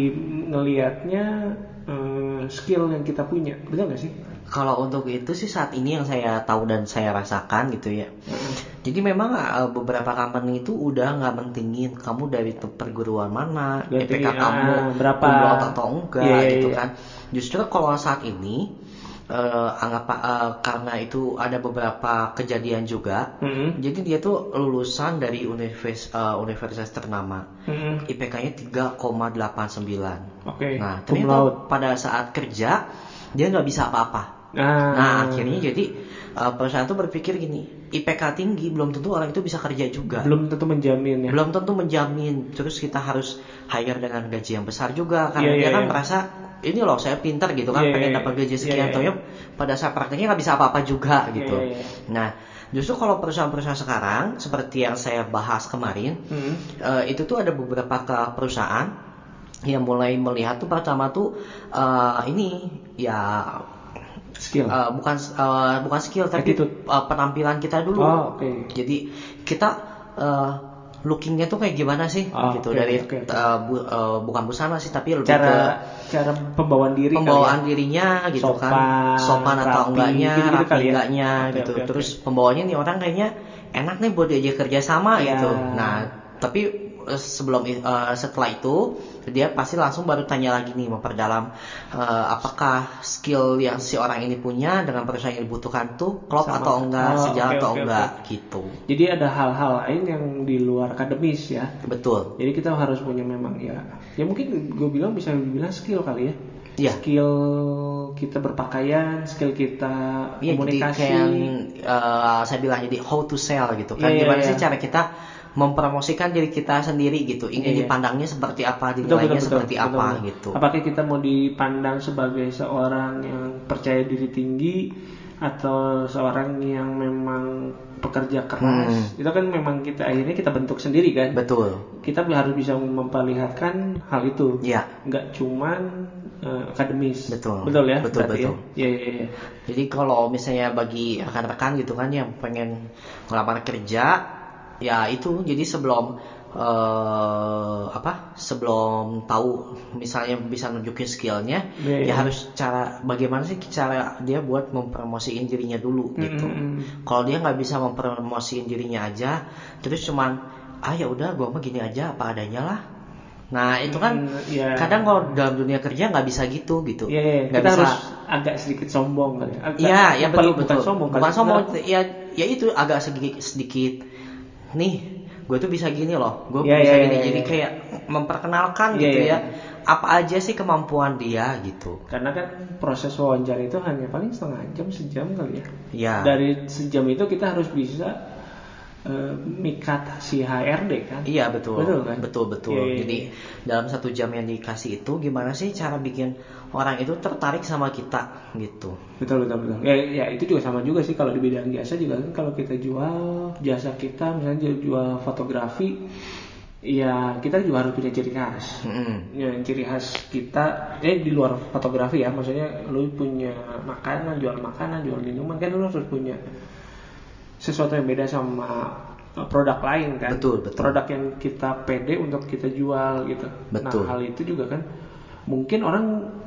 ngelihatnya eh, skill yang kita punya, betul nggak sih? Kalau untuk itu sih saat ini yang saya tahu dan saya rasakan gitu ya. Jadi memang eh, beberapa company itu udah nggak mentingin kamu dari perguruan mana, EPK tinggi, kamu ah, berapa. atau enggak Iya, iya, gitu iya. kan. Justru kalau saat ini eh, anggap eh, karena itu ada beberapa kejadian juga. Mm-mm. Jadi dia tuh lulusan dari univers, eh, universitas ternama. Mm-mm. IPK-nya 3,89. Oke. Nah, Cum ternyata pada saat kerja dia nggak bisa apa-apa. Nah, Nah, akhirnya jadi uh, perusahaan tuh berpikir gini, IPK tinggi belum tentu orang itu bisa kerja juga. belum tentu menjamin ya. Belum tentu menjamin. Terus kita harus hire dengan gaji yang besar juga karena Iya, dia iya, kan iya. merasa ini loh saya pintar gitu kan Iya, pengen iya, dapat gaji iya, sekian tuh iya. pada saat prakteknya nggak bisa apa-apa juga gitu. iya, iya. Nah, justru kalau perusahaan-perusahaan sekarang seperti yang saya bahas kemarin, Mm-mm. eh, itu tuh ada beberapa ke- perusahaan yang mulai melihat tuh pertama tuh eh, ini ya Skill. Uh, bukan uh, bukan skill tapi Attitude. uh, penampilan kita dulu. Oh, oke. Jadi kita uh, lookingnya tuh kayak gimana sih Oh, gitu oke, dari oke. uh, bu- uh, bukan busana sih tapi lebih cara cara pembawaan ke diri kali pembawaan ya. dirinya gitu Sopan, kan sopan atau rapi, enggaknya gitu-gitu rapi kali ya. enggaknya Oke, gitu oke. terus pembawaannya nih orang kayaknya enak nih buat diajak kerja sama Iya. gitu nah tapi sebelum i- eh, setelah itu dia pasti langsung baru tanya lagi nih memperdalam eh, apakah skill yang si orang ini punya dengan perusahaan yang dibutuhkan tuh klop Sama. atau enggak Oh, sejalan oke, atau oke, enggak gitu Jadi ada hal-hal lain yang di luar akademis ya. betul Jadi kita harus punya memang ya, ya mungkin gue bilang bisa dibilang skill kali ya. Iya. Skill kita berpakaian, skill kita Iya, jadi komunikasi. kayak yang eh, saya bilang jadi how to sell gitu kan. Iya, iya, Gimana iya. sih cara kita mempromosikan diri kita sendiri gitu. Ingin Iya, iya. dipandangnya seperti apa, dinilainya betul, betul, seperti betul, apa betul. gitu. Apakah kita mau dipandang sebagai seorang yang percaya diri tinggi atau seorang yang memang pekerja keras? Hmm. Itu kan memang kita akhirnya kita bentuk sendiri kan. Betul. Kita harus bisa memperlihatkan hal itu. Iya. Nggak cuman eh, akademis. Betul. Betul ya. Betul, berarti betul. Ya? Iya iya iya. Jadi kalau misalnya bagi rekan-rekan gitu kan yang pengen ngelamar kerja, ya itu jadi sebelum eh, apa? Sebelum tahu misalnya bisa nunjukin skillnya, Iya, ya iya. harus cara bagaimana sih cara dia buat mempromosiin dirinya dulu gitu. Mm, mm, mm. Kalau dia nggak bisa mempromosiin dirinya aja, terus cuman ah ya udah gua mah gini aja apa adanya lah. Nah itu kan Hmm, iya. kadang kalau dalam dunia kerja nggak bisa gitu gitu. Iya, iya. Nggak kita bisa. harus agak sedikit sombong kali. ya. Iya, ya betul bukan betul. sombong. Bukan sombong, ya ya itu agak sedikit sedikit. Nih, gue tuh bisa gini loh. Gue Iya, bisa iya, gini. iya, Jadi iya. kayak memperkenalkan Iya, gitu iya. ya. Apa aja sih kemampuan dia gitu. Karena kan proses wawancara itu hanya paling setengah jam, sejam kali ya. Ya. Dari sejam itu kita harus bisa eh, mikat si HRD kan. Iya betul, Betul kan? betul betul. Iya, iya, Jadi dalam satu jam yang dikasih itu gimana sih cara bikin orang itu tertarik sama kita gitu. Betul betul betul. Ya, ya itu juga sama juga sih kalau di bidang jasa juga kan kalau kita jual jasa kita misalnya jual fotografi ya kita juga harus punya ciri khas. Mm-mm. Ya, ciri khas kita eh di luar fotografi ya, maksudnya lu punya makanan, jual makanan, jual minuman kan lu harus punya sesuatu yang beda sama uh, produk lain kan. Betul, betul. Produk yang kita pede untuk kita jual gitu. Betul. Nah, hal itu juga kan mungkin orang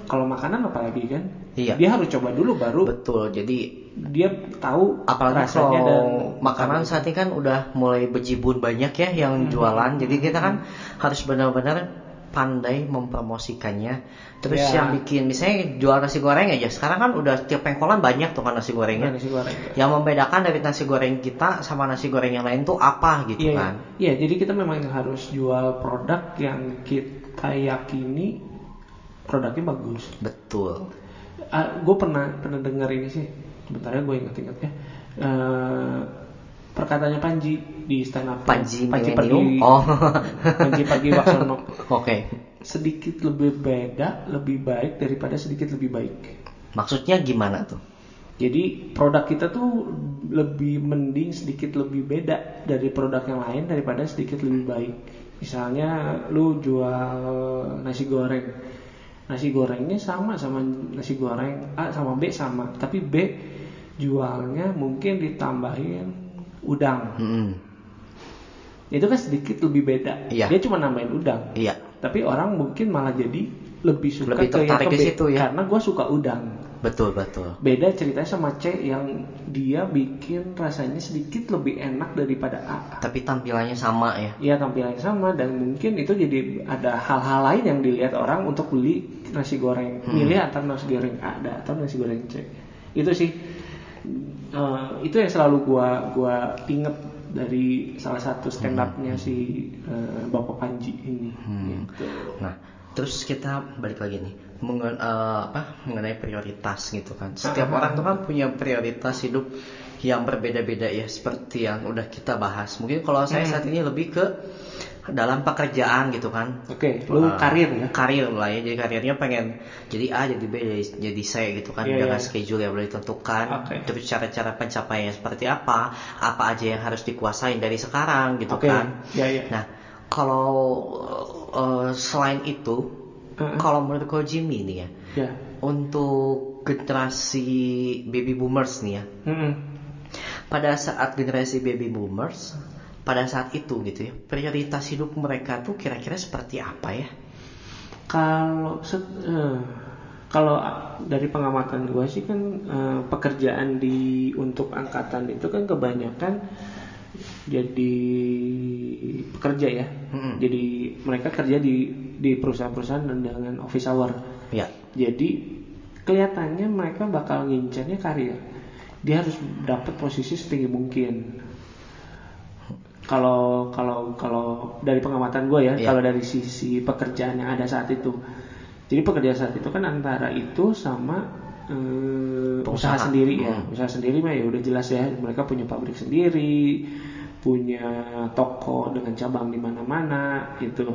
kalau makanan apalagi kan, Iya. dia harus coba dulu baru Betul. Jadi dia tahu apalagi rasanya kalau dan makanan saat ini kan udah mulai bejibun banyak ya yang jualan. Jadi kita kan harus benar-benar pandai mempromosikannya. Terus Ya. yang bikin misalnya jual nasi goreng aja. Sekarang kan udah tiap pengkolan banyak tuh kan nasi gorengnya. nasi goreng. Yang membedakan dari nasi goreng kita sama nasi goreng yang lain tuh apa gitu Iya, kan? iya, jadi kita memang harus jual produk yang kita yakini produknya bagus. Betul. gue pernah pernah dengar ini sih, sebentar ya gue ingat-ingat ya. Eh, perkataannya Panji di stand up. Panji Panji. Pagi, Oh. Panji Pagi Waksono. Oke. Sedikit lebih beda, lebih baik daripada sedikit lebih baik. Maksudnya gimana tuh? Jadi produk kita tuh lebih mending sedikit lebih beda dari produk yang lain daripada sedikit lebih baik. Misalnya lu jual nasi goreng. Nasi gorengnya sama sama nasi goreng A sama B sama, tapi B jualnya mungkin ditambahin udang. Mm-mm. Itu kan sedikit lebih beda. Iya. Dia cuma nambahin udang. Iya. Tapi orang mungkin malah jadi lebih suka Lebih ke tertarik ke ke situ ya. karena gue suka udang. Betul betul. Beda ceritanya sama C yang dia bikin rasanya sedikit lebih enak daripada A. Tapi tampilannya sama ya. Iya tampilannya sama dan mungkin itu jadi ada hal-hal lain yang dilihat orang untuk beli nasi goreng. Hmm. Milih antara nasi goreng A dan atau nasi goreng C. Itu sih eh, itu yang selalu gua gua inget dari salah satu stand up-nya si eh, Bapak Panji ini. Gitu. Nah, terus kita balik lagi nih mengen- eh, apa mengenai prioritas gitu kan. Setiap ah, orang tuh kan punya prioritas hidup yang berbeda-beda ya, seperti yang udah kita bahas. Mungkin kalau saya Hmm. saat ini lebih ke dalam pekerjaan gitu kan. Oke, lu Eh, karir ya. Karir lah ya, jadi karirnya pengen jadi A, jadi B, jadi, jadi C gitu kan Iya, dengan iya. schedule yang boleh ditentukan. Oke. Terus cara-cara pencapaiannya seperti apa, apa aja yang harus dikuasain dari sekarang gitu Oke, kan. ya ya. Nah, kalau eh, selain itu, Heeh. kalau menurut Ko Jimmy nih ya, Ya. untuk generasi baby boomers nih ya, Mm-mm. pada saat generasi baby boomers, pada saat itu gitu ya, prioritas hidup mereka tuh kira-kira seperti apa ya? Kalau eh, kalau dari pengamatan gue sih kan eh, pekerjaan di untuk angkatan itu kan kebanyakan jadi pekerja ya. Mm-mm. Jadi mereka kerja di di perusahaan-perusahaan dan dengan office hour. Ya, Jadi kelihatannya mereka bakal ngincernya karir. Dia harus dapat posisi setinggi mungkin. Kalau kalau kalau dari pengamatan gue ya, Iya. kalau dari sisi pekerjaan yang ada saat itu. Jadi pekerjaan saat itu kan antara itu sama eh, usaha sendiri ya. Hmm. Usaha sendiri mah ya udah jelas ya, mereka punya pabrik sendiri, punya toko dengan cabang di mana-mana gitu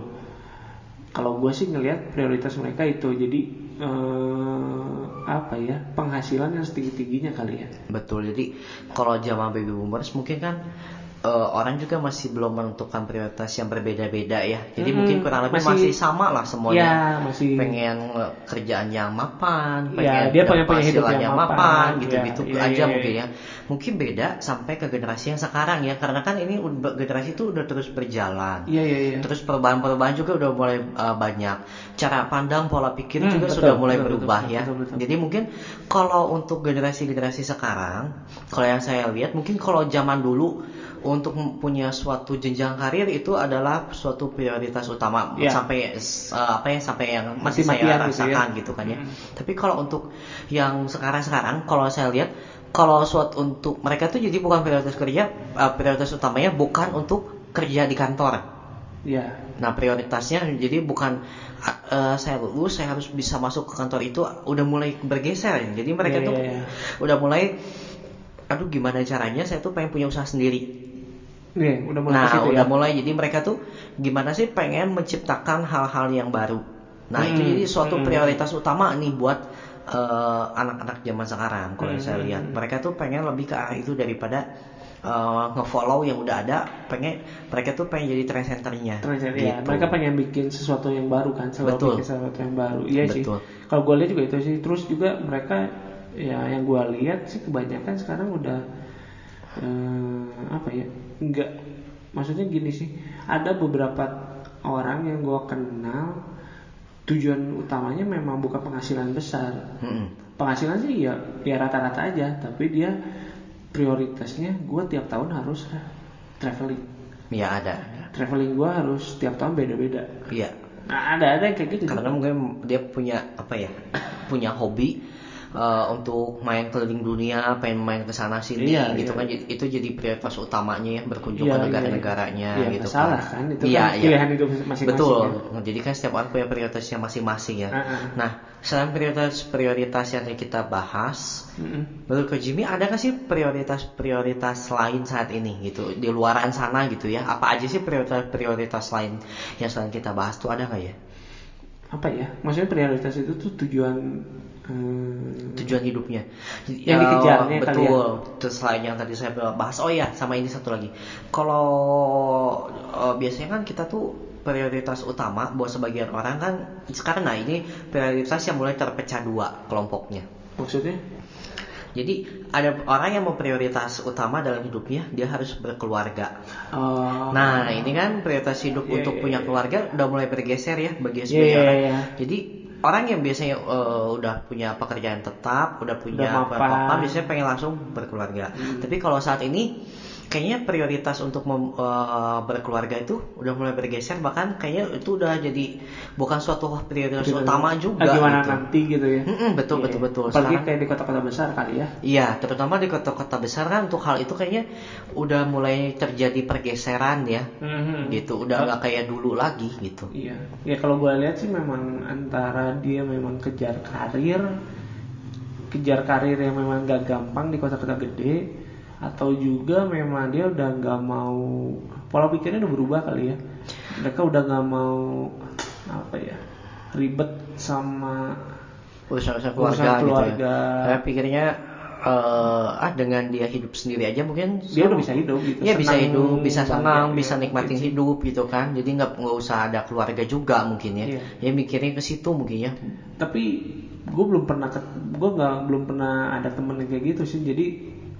kalau gue sih ngelihat prioritas mereka itu jadi eh, apa ya penghasilan yang setinggi tingginya kali ya betul. Jadi kalau zaman baby boomers mungkin kan eh, orang juga masih belum menentukan prioritas yang berbeda-beda ya. Jadi Mm-mm, mungkin kurang lebih masih, masih- sama lah semuanya. ya masih pengen eh, kerjaan yang mapan, Ya, pengen dia pengen punya hidup yang mapan, mapan, gitu-gitu ya, ya, aja ya, ya. mungkin ya. Mungkin beda sampai ke generasi yang sekarang ya, karena kan ini generasi itu udah terus berjalan. iya iya iya Terus perubahan-perubahan juga udah mulai uh, banyak. Cara pandang, pola pikir Hmm, juga betul, sudah mulai betul, berubah betul, ya. betul, betul. Jadi mungkin kalau untuk generasi-generasi sekarang, kalau yang saya lihat mungkin kalau zaman dulu untuk punya suatu jenjang karir itu adalah suatu prioritas utama Ya. sampai uh, apa ya sampai yang masih saya Mati-matian gitu rasakan ya. gitu kan ya. Hmm. Tapi kalau untuk yang sekarang-sekarang kalau saya lihat kalau suatu untuk mereka tuh jadi bukan prioritas kerja, uh, prioritas utamanya bukan untuk kerja di kantor. iya Nah prioritasnya jadi bukan uh, saya lulus saya harus bisa masuk ke kantor itu udah mulai bergeser ya. Jadi mereka Iya, tuh iya, iya. udah mulai aduh gimana caranya saya tuh pengen punya usaha sendiri. Iya, udah mulai Nah situ udah ya. mulai jadi mereka tuh gimana sih pengen menciptakan hal-hal yang baru. Nah itu Hmm, jadi suatu hmm. prioritas utama nih buat uh, anak-anak zaman sekarang kalau yang saya Hmm, lihat hmm. mereka tuh pengen lebih ke arah itu daripada uh, ngefollow yang udah ada pengen mereka tuh pengen jadi trend centernya Trend- gitu. ya, mereka pengen bikin sesuatu yang baru kan, selalu Betul. bikin sesuatu yang baru. Iya sih. Kalau gue lihat juga itu sih. Terus juga mereka ya yang gue lihat sih kebanyakan sekarang udah eh, apa ya? Enggak. Maksudnya gini sih. Ada beberapa orang yang gue kenal tujuan utamanya memang bukan penghasilan besar. Mm-mm. Penghasilan sih ya ya rata-rata aja, tapi dia prioritasnya gue tiap tahun harus traveling. ya ada Traveling gue harus tiap tahun beda-beda. iya Nah, ada ada yang kayak gitu. karena mungkin dia punya apa ya punya hobi uh, untuk main keliling dunia pengen main ke sana sini Iya, gitu iya. kan itu jadi prioritas utamanya ya berkunjung Iya, ke iya. negara-negaranya Iya, gitu nggak salah kan, itu iya, kan iya. pilihan hidup masing-masing betul ya. jadi kan setiap orang punya prioritasnya masing-masing ya Ah, ah. nah selain prioritas-prioritas yang kita bahas Mm-mm. menurut Ko Jimmy ada nggak sih prioritas-prioritas lain saat ini gitu di luaran sana gitu ya apa aja sih prioritas-prioritas lain yang selain kita bahas tuh ada nggak ya Apa ya? Maksudnya prioritas itu tuh tujuan hmm, tujuan hidupnya. Yang Ya, dikejarnya kali betul. Terus selain yang tadi saya bahas oh ya sama ini satu lagi. Kalau eh, biasanya kan kita tuh prioritas utama buat sebagian orang kan sekarang nah ini prioritas yang mulai terpecah dua kelompoknya. Maksudnya? Jadi ada orang yang mau prioritas utama dalam hidupnya dia harus berkeluarga. Oh, Nah, ini kan prioritas hidup Iya, untuk iya, punya iya. keluarga udah mulai bergeser ya bagi sebagian iya, orang. iya. Jadi orang yang biasanya eh, udah punya pekerjaan tetap, udah punya Udah mapan. apa biasanya pengen langsung berkeluarga. Hmm. Tapi kalau saat ini kayaknya prioritas untuk mem- eh, berkeluarga itu udah mulai bergeser bahkan kayaknya itu udah jadi bukan suatu prioritas Gitu. utama juga Ah, gimana gitu. nanti gitu ya Mm-mm, betul Iya. betul betul. apalagi Sekarang- kayak di kota-kota besar kali ya Iya, terutama di kota-kota besar kan untuk hal itu kayaknya udah mulai terjadi pergeseran ya. Mhm. Gitu, udah nggak kayak dulu lagi gitu. Iya, ya kalau gue lihat sih memang antara dia memang kejar karir, kejar karir yang memang gak gampang di kota-kota gede, atau juga memang dia udah nggak mau pola pikirnya udah berubah kali ya. Mereka udah nggak mau apa ya ribet sama Urusan keluarga, keluarga. gitu ya. Saya pikirnya eh, ah dengan dia hidup sendiri aja mungkin dia udah bisa hidup gitu. Iya bisa hidup, bisa senang, ya, bisa nikmatin gitu. hidup gitu kan. Jadi nggak nggak usah ada keluarga juga mungkin ya. Iya. Ya mikirnya ke situ mungkin ya. Tapi gue belum pernah gue nggak belum pernah ada temen yang kayak gitu sih. Jadi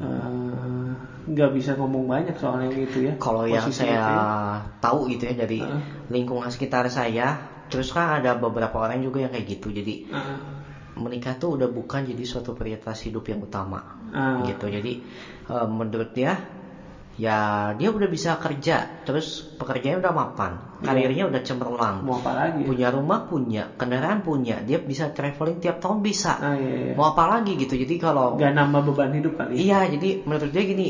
eh, nggak bisa ngomong banyak soal yang itu ya. Kalau yang saya itu ya. tahu gitu ya dari Heeh. lingkungan sekitar saya, terus kan ada beberapa orang juga yang kayak gitu. Jadi Heeh. menikah tuh udah bukan jadi suatu prioritas hidup yang utama Ah. gitu jadi eh, menurut dia ya dia udah bisa kerja. Terus pekerjaannya udah mapan. Karirnya udah cemerlang. Iya. mau apa lagi? punya rumah punya kendaraan punya. Dia bisa traveling tiap tahun bisa. Ah, iya, iya. mau apa lagi gitu. Jadi kalau Gak nambah beban hidup kali. iya jadi menurut dia gini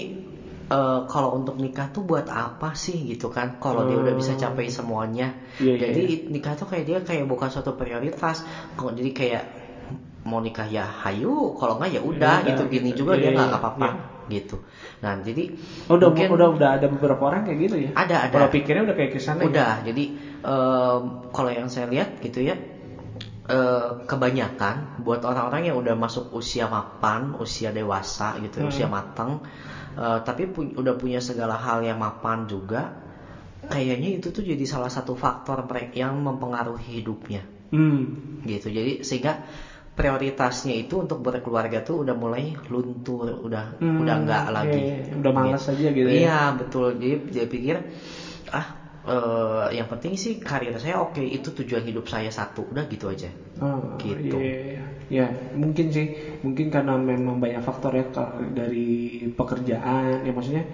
eh, kalau untuk nikah tuh buat apa sih gitu kan? Kalau dia udah bisa capai semuanya. Iya, iya, jadi nikah tuh kayak dia kayak bukan suatu prioritas. Kok jadi kayak mau nikah ya hayu. Kalau nggak ya udah Ya gitu. Gini gitu. juga Iya, dia nggak iya, apa-apa. Iya. Gitu nah jadi Oh, udah mungkin udah udah ada beberapa orang kayak gitu ya. Ada, ada. Pola pikirnya udah kayak ke sana. ya? udah jadi em, kalau yang saya lihat gitu ya eh, kebanyakan buat orang-orang yang udah masuk usia mapan usia dewasa gitu Hmm. usia matang eh, tapi pu- udah punya segala hal yang mapan juga kayaknya itu tuh jadi salah satu faktor yang mempengaruhi hidupnya Hmm. gitu jadi sehingga prioritasnya itu untuk berkeluarga tuh udah mulai luntur udah Hmm, udah nggak iya, lagi. Udah malas aja gitu ya. iya betul jadi dia pikir ah eh, yang penting sih karir saya oke itu tujuan hidup saya satu udah gitu aja Oh, Gitu. iya, iya. Ya, mungkin sih, mungkin karena memang banyak faktor ya dari pekerjaan, ya maksudnya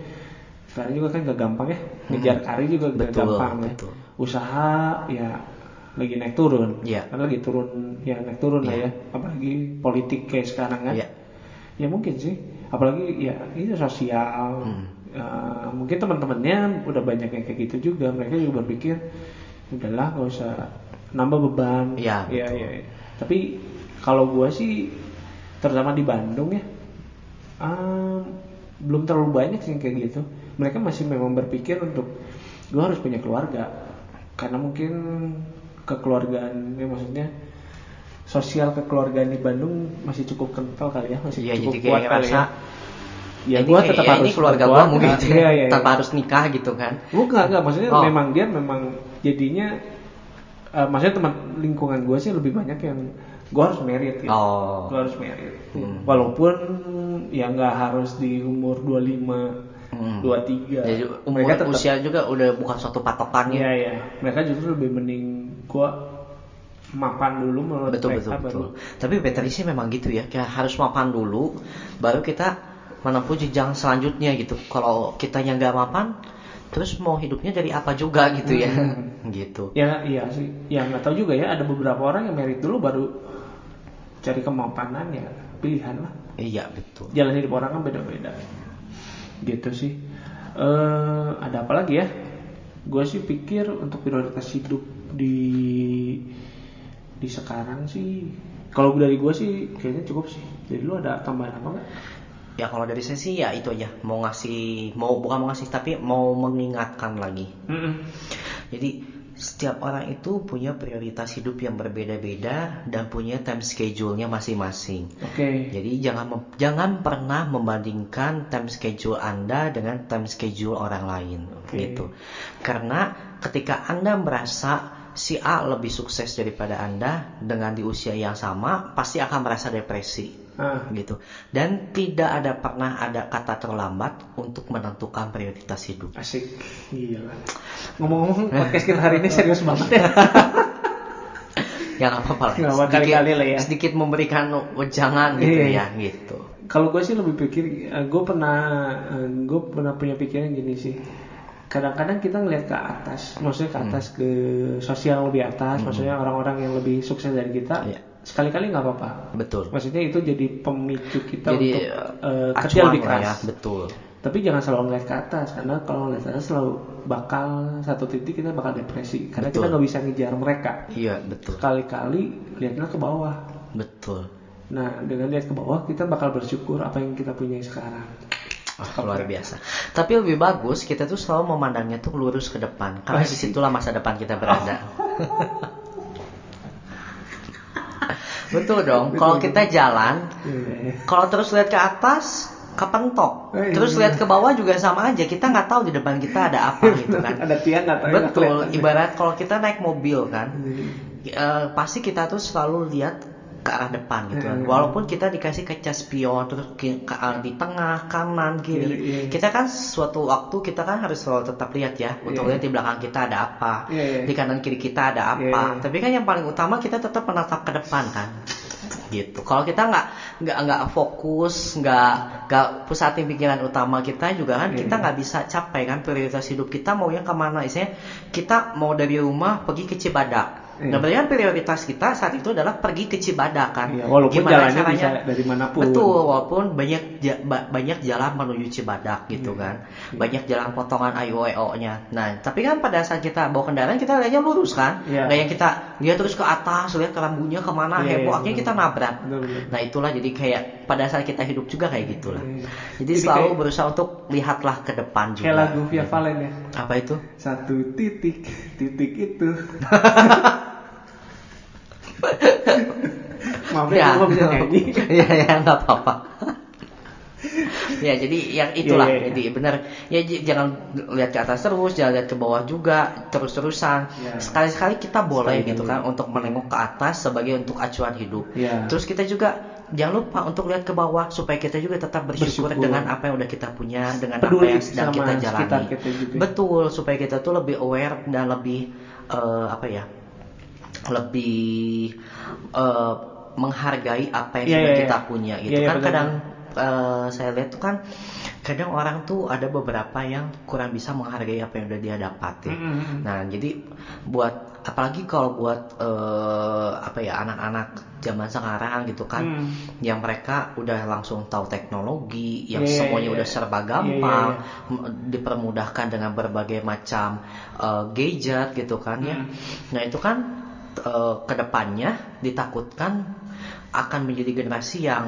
sekarang juga kan gak gampang ya, ngejar karir juga gak Hmm. Betul, gampang ya. betul. Usaha ya lagi naik turun, Iya. kan lagi turun, ya naik turun lah Iya. ya, apalagi politik kayak sekarang kan. Iya. Ya mungkin sih, apalagi ya itu sosial. Hmm. Ya, mungkin teman-temannya udah banyak yang kayak gitu juga, mereka juga berpikir udahlah gak usah nambah beban. Betul. iya, iya. Tapi kalau gua sih terutama di Bandung ya, em, belum terlalu banyak sih yang kayak gitu. Mereka masih memang berpikir untuk gua harus punya keluarga, karena mungkin kekeluargaan, ya maksudnya sosial kekeluargaan di Bandung masih cukup kental kali ya, masih Iya cukup jadi kuat kali ya. ya gue tetap ya harus ini keluarga gua mungkin Nah, iya, iya, tanpa iya. harus nikah gitu kan Bukan, enggak, maksudnya Oh. memang dia memang jadinya eh, maksudnya teman lingkungan gue sih lebih banyak yang gue harus merit ya. oh Gue harus merit. Hmm. Walaupun ya nggak harus di umur 25, Hmm. 23. jadi umur mereka tetap usia juga udah bukan suatu patokan ya iya. Mereka justru lebih mending gue mapan dulu menurut betul betul mereka betul baru. tapi veterinary sih memang gitu ya kayak harus mapan dulu baru kita menempuh jenjang selanjutnya gitu kalau kita yang nggak mapan terus mau hidupnya dari apa juga gitu ya Hmm. gitu Ya iya sih. Ya nggak tahu juga ya. Ada beberapa orang yang merit dulu baru cari kemapanan ya pilihan lah. iya betul Jalan hidup orang kan beda-beda. Gitu sih. Eh ada apa lagi ya? Gue sih pikir untuk prioritas hidup di di sekarang sih. Kalau dari gue sih kayaknya cukup sih. Jadi lu ada tambahan apa nggak? ya kalau dari saya sih ya itu aja mau ngasih mau bukan mau ngasih tapi mau mengingatkan lagi Jadi setiap orang itu punya prioritas hidup yang berbeda-beda dan punya time schedule-nya masing-masing. Oke. Jadi jangan jangan pernah membandingkan time schedule Anda dengan time schedule orang lain Oke. gitu. Karena ketika Anda merasa si A lebih sukses daripada Anda dengan di usia yang sama, pasti akan merasa depresi Ah, gitu. Dan tidak ada pernah ada kata terlambat untuk menentukan prioritas hidup. asik. Gila. Ngomong-ngomong podcast kita hari ini serius banget ya. Ya nggak apa-apa lah. Apa-apa, Sedikit- kali-kali lah ya. Sedikit memberikan wejangan gitu Iya. ya gitu. Kalau gue sih lebih pikir, gue pernah, gue pernah punya pikiran gini sih. Kadang-kadang kita ngelihat ke atas, maksudnya ke atas ke sosial lebih atas, maksudnya orang-orang yang lebih sukses dari kita. Iya. Sekali-kali nggak apa-apa. Betul. Maksudnya itu jadi pemicu kita Jadi untuk eh, kerja lebih lah keras. ya, betul. Tapi jangan selalu ngeliat ke atas, karena kalau ngeliat ke atas selalu bakal satu titik kita bakal depresi, karena kita Betul. nggak bisa ngejar mereka. Iya betul. Sekali-kali lihatlah ke bawah. Betul. Nah, dengan lihat ke bawah kita bakal bersyukur apa yang kita punya sekarang. Luar biasa. Tapi lebih bagus kita tuh selalu memandangnya tuh lurus ke depan, karena Pasti. di situlah masa depan kita berada. betul dong. Kalau kita jalan, Iya. kalau terus lihat ke atas, kepentok. Eh, Terus iya. lihat ke bawah juga sama aja. Kita nggak tahu di depan kita ada apa gitu kan. Ada tiang tahu ya, Betul. Ibarat kalau kita naik mobil kan, Hmm. eh, pasti kita tuh selalu lihat ke arah depan gitu kan. Hmm. Walaupun kita dikasih kaca spion terus ke- di tengah, kanan, Kiri, kiri. iya. Kita kan suatu waktu kita kan harus selalu tetap lihat ya untuk Iya. lihat di belakang kita ada apa, Iya, iya. di kanan kiri kita ada Iya, apa. iya. Tapi kan yang paling utama kita tetap menatap ke depan kan. Gitu. Kalau kita nggak nggak nggak fokus, nggak nggak pusatin pikiran utama kita juga kan Iya. kita nggak bisa capai kan prioritas hidup kita mau yang ke mana isinya kita mau dari rumah pergi ke Cibadak Iya. nah berarti kan prioritas kita saat itu adalah pergi ke Cibadak kan Iya, walaupun jalannya bisa dari mana pun. betul walaupun banyak ja- banyak jalan menuju Cibadak gitu Iya. kan banyak jalan potongan IOEO nya nah tapi kan pada saat kita bawa kendaraan kita lihatnya lurus kan Iya. nggak yang kita lihat terus ke atas lihat ke rambunya ke mana Iya, heboh iya, akhirnya kita nabrak Betul, betul. nah itulah jadi kayak pada saat kita hidup juga kayak gitulah Iya. jadi Jadi selalu kayak- berusaha untuk lihatlah ke depan juga Kayak lagu Via Valen ya. apa itu Satu titik, titik itu. Maaf ya, gue bisa nyanyi. ya ya nggak apa-apa ya jadi yang itulah Iya, iya, iya. jadi benar ya jangan lihat ke atas terus jangan lihat ke bawah juga terus-terusan Iya. sekali-sekali kita boleh Sekali gitu kan untuk menengok ke atas sebagai untuk acuan hidup Iya. terus kita juga jangan lupa untuk lihat ke bawah supaya kita juga tetap bersyukur, Bersyukur. dengan apa yang udah kita punya dengan Peduli apa yang sedang kita jalani kita betul supaya kita tuh lebih aware dan lebih eh, apa ya lebih eh, menghargai apa yang Iya, sudah iya, kita iya. punya gitu Iya, iya, kan benar. kadang eh, saya lihat tuh kan kadang orang tuh ada beberapa yang kurang bisa menghargai apa yang udah dia dapat ya. Mm-mm. Nah jadi buat apalagi kalau buat eh, apa ya anak-anak zaman sekarang gitu kan Hmm. yang mereka udah langsung tahu teknologi yang Iya, iya, semuanya iya. udah serba gampang iya, m- dipermudahkan dengan berbagai macam eh, gadget gitu kan ya Hmm. nah itu kan eh, ke depannya ditakutkan akan menjadi generasi yang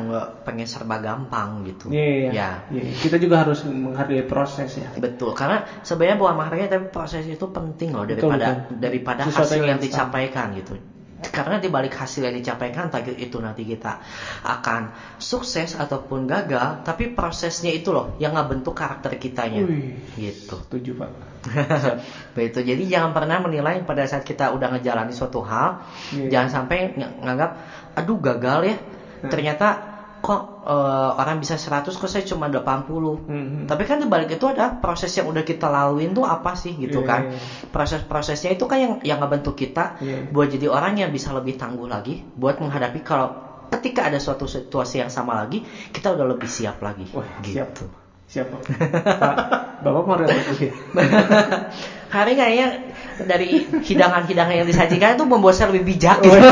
pengen serba gampang gitu Iya, iya, ya iya. Kita juga harus menghargai proses ya. betul karena sebenarnya bukan menghargai tapi proses itu penting loh Betul, daripada betul. daripada Sesuatu hasil yang yang instan. dicampaikan gitu karena di balik hasil yang dicapaikan target itu nanti kita akan sukses ataupun gagal tapi prosesnya itu loh yang ngebentuk karakter kitanya Wih. gitu Setuju pak. begitu jadi jangan pernah menilai pada saat kita udah ngejalani suatu hal Iya. jangan sampai ng- nganggap aduh gagal ya Hmm. ternyata kok eh, orang bisa 100 kok saya cuma 80 Hmm. tapi kan di balik itu ada proses yang udah kita laluin tuh apa sih gitu Iya, kan iya. proses-prosesnya itu kan yang yang ngebentuk kita Iya. buat jadi orang yang bisa lebih tangguh lagi buat menghadapi kalau ketika ada suatu situasi yang sama lagi kita udah lebih siap lagi Wah, gitu siap. Siap pak. Pak, Bapak mau relasi hari kayaknya dari hidangan-hidangan yang disajikan itu membuat saya lebih bijak gitu.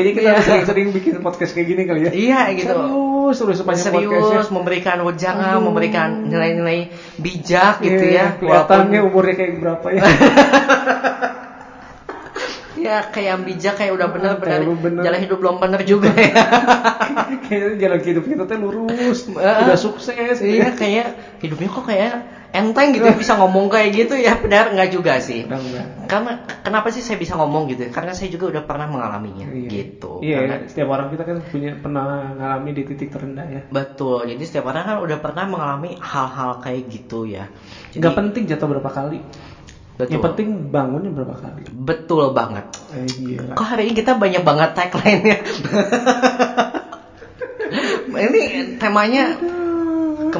Kayaknya kita Iya. sering-sering bikin podcast kayak gini kali ya. Iya, gitu. Serius, terus sepanjang serius podcastnya. memberikan wejangan, Aduh. memberikan nilai-nilai bijak gitu Iya, ya. Kelihatannya umurnya kayak berapa ya? ya kayak yang bijak kayak udah Kayak bener. jalan hidup belum bener juga ya. Kayaknya jalan hidup kita tuh lurus, udah sukses. iya kayak hidupnya kok kayak enteng gitu bisa ngomong kayak gitu ya padahal enggak juga sih. Enggak. Karena kenapa sih saya bisa ngomong gitu? Karena saya juga udah pernah mengalaminya Iya. gitu. Iya, Karena- setiap orang kita kan punya pernah ngalami di titik terendah ya. Betul, jadi setiap orang kan udah pernah mengalami hal-hal kayak gitu ya. Jadi, Nggak penting jatuh berapa kali. betul, Yang penting bangunnya berapa kali. betul banget. Eh, gila. Kok hari ini kita banyak banget tagline-nya? ini temanya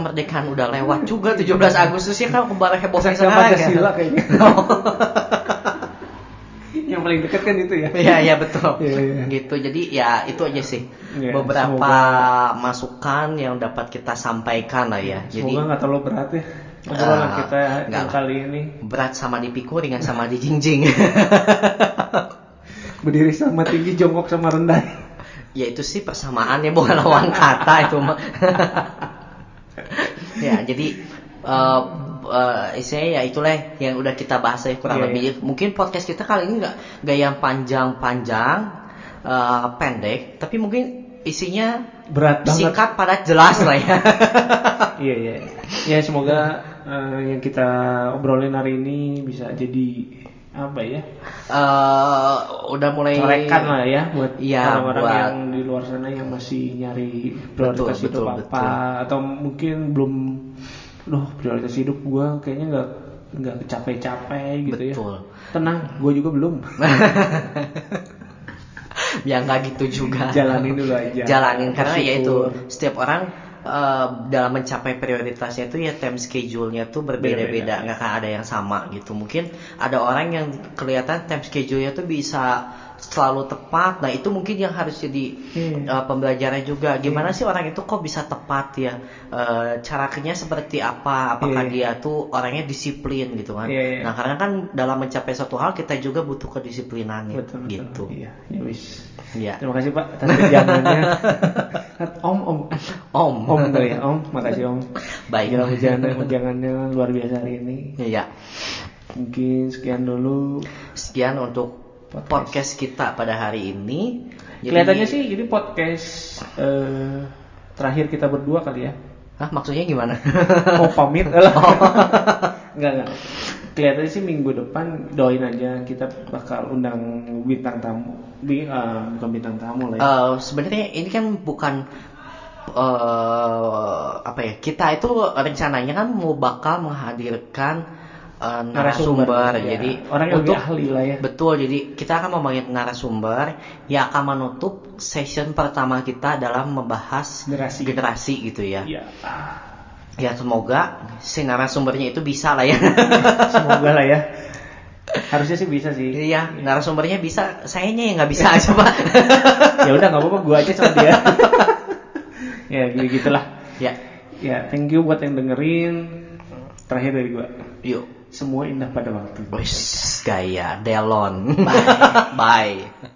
kemerdekaan udah lewat juga 17 Agustus ya kan kembali heboh Saksa sekarang Pancasila ya. kayaknya. Yang paling dekat kan itu ya. Iya iya betul. Iya, iya. Gitu. Jadi ya itu aja sih. Iya, Beberapa semoga- masukan yang dapat kita sampaikan lah ya. Jadi Semoga nggak terlalu berat ya. Obrolan Ah, kita nggak yang kali ini berat sama dipikul ringan sama dijingjing. berdiri sama tinggi, jongkok sama rendah. ya itu sih persamaannya bukan lawan kata itu mah. ya jadi eh eh, istilahnya ya itulah yang udah kita bahas ya kurang Iya, lebih. Mungkin podcast kita kali ini nggak nggak yang panjang-panjang, eh, pendek, tapi mungkin isinya Berat banget. singkat, padat, jelas lah ya. Iya iya. Ya semoga eh, yang kita obrolin hari ini bisa jadi apa ya? Eh, udah mulai Corekan lah ya buat Iya, orang-orang buat- yang di luar sana yang masih nyari prioritas Betul, hidup betul, apa atau mungkin belum Loh, prioritas hidup gua kayaknya nggak nggak capek-capek gitu ya. Betul. Tenang, gua juga belum. ya nggak gitu juga. Jalanin dulu aja. jalanin karena ya itu setiap orang eh, dalam mencapai prioritasnya itu ya time schedule-nya tuh berbeda-beda Beda-beda. nggak akan ada yang sama gitu mungkin ada orang yang kelihatan time schedule-nya tuh bisa selalu tepat nah itu mungkin yang harus jadi Hmm. eh, pembelajaran juga gimana sih orang itu kok bisa tepat ya Eh, cara kerja seperti apa apakah Iya. dia tuh orangnya disiplin gitu kan Iya, iya. nah karena kan dalam mencapai suatu hal kita juga butuh kedisiplinannya Betul, betul. gitu Iya, ya wis. ya Terima kasih Pak atas kerjaannya. om, om, om om kali ya, om. Makasih om. baik Kira ujangan ujangannya luar biasa hari ini. Iya. Mungkin sekian dulu. Sekian untuk Podcast. podcast, kita pada hari ini. Jadi- Kelihatannya sih ini podcast eh, terakhir kita berdua kali ya. Hah, maksudnya gimana? Mau pamit lah. Enggak enggak. Kelihatannya sih minggu depan doain aja kita bakal undang bintang tamu. Bi, eh, bukan bintang tamu lah ya. Eh, Sebenarnya ini kan bukan eh apa ya? Kita itu rencananya kan mau bakal menghadirkan eh, Narasumber, narasumber. ya. Jadi Orang yang lebih untuk ahli lah ya. Betul, jadi kita akan memanggil narasumber yang akan menutup session pertama kita dalam membahas Generasi. generasi gitu ya. Iya. Ya semoga si narasumbernya itu bisa lah ya. Semoga lah ya. Harusnya sih bisa sih. Iya, narasumbernya bisa, sayanya yang nggak bisa aja pak. ya udah nggak apa-apa gua aja sama dia. ya gitu gitulah. ya, Ya thank you buat yang dengerin. Terakhir dari gua. yuk. Semua indah pada waktu. Wis, gaya, Delon. Bye.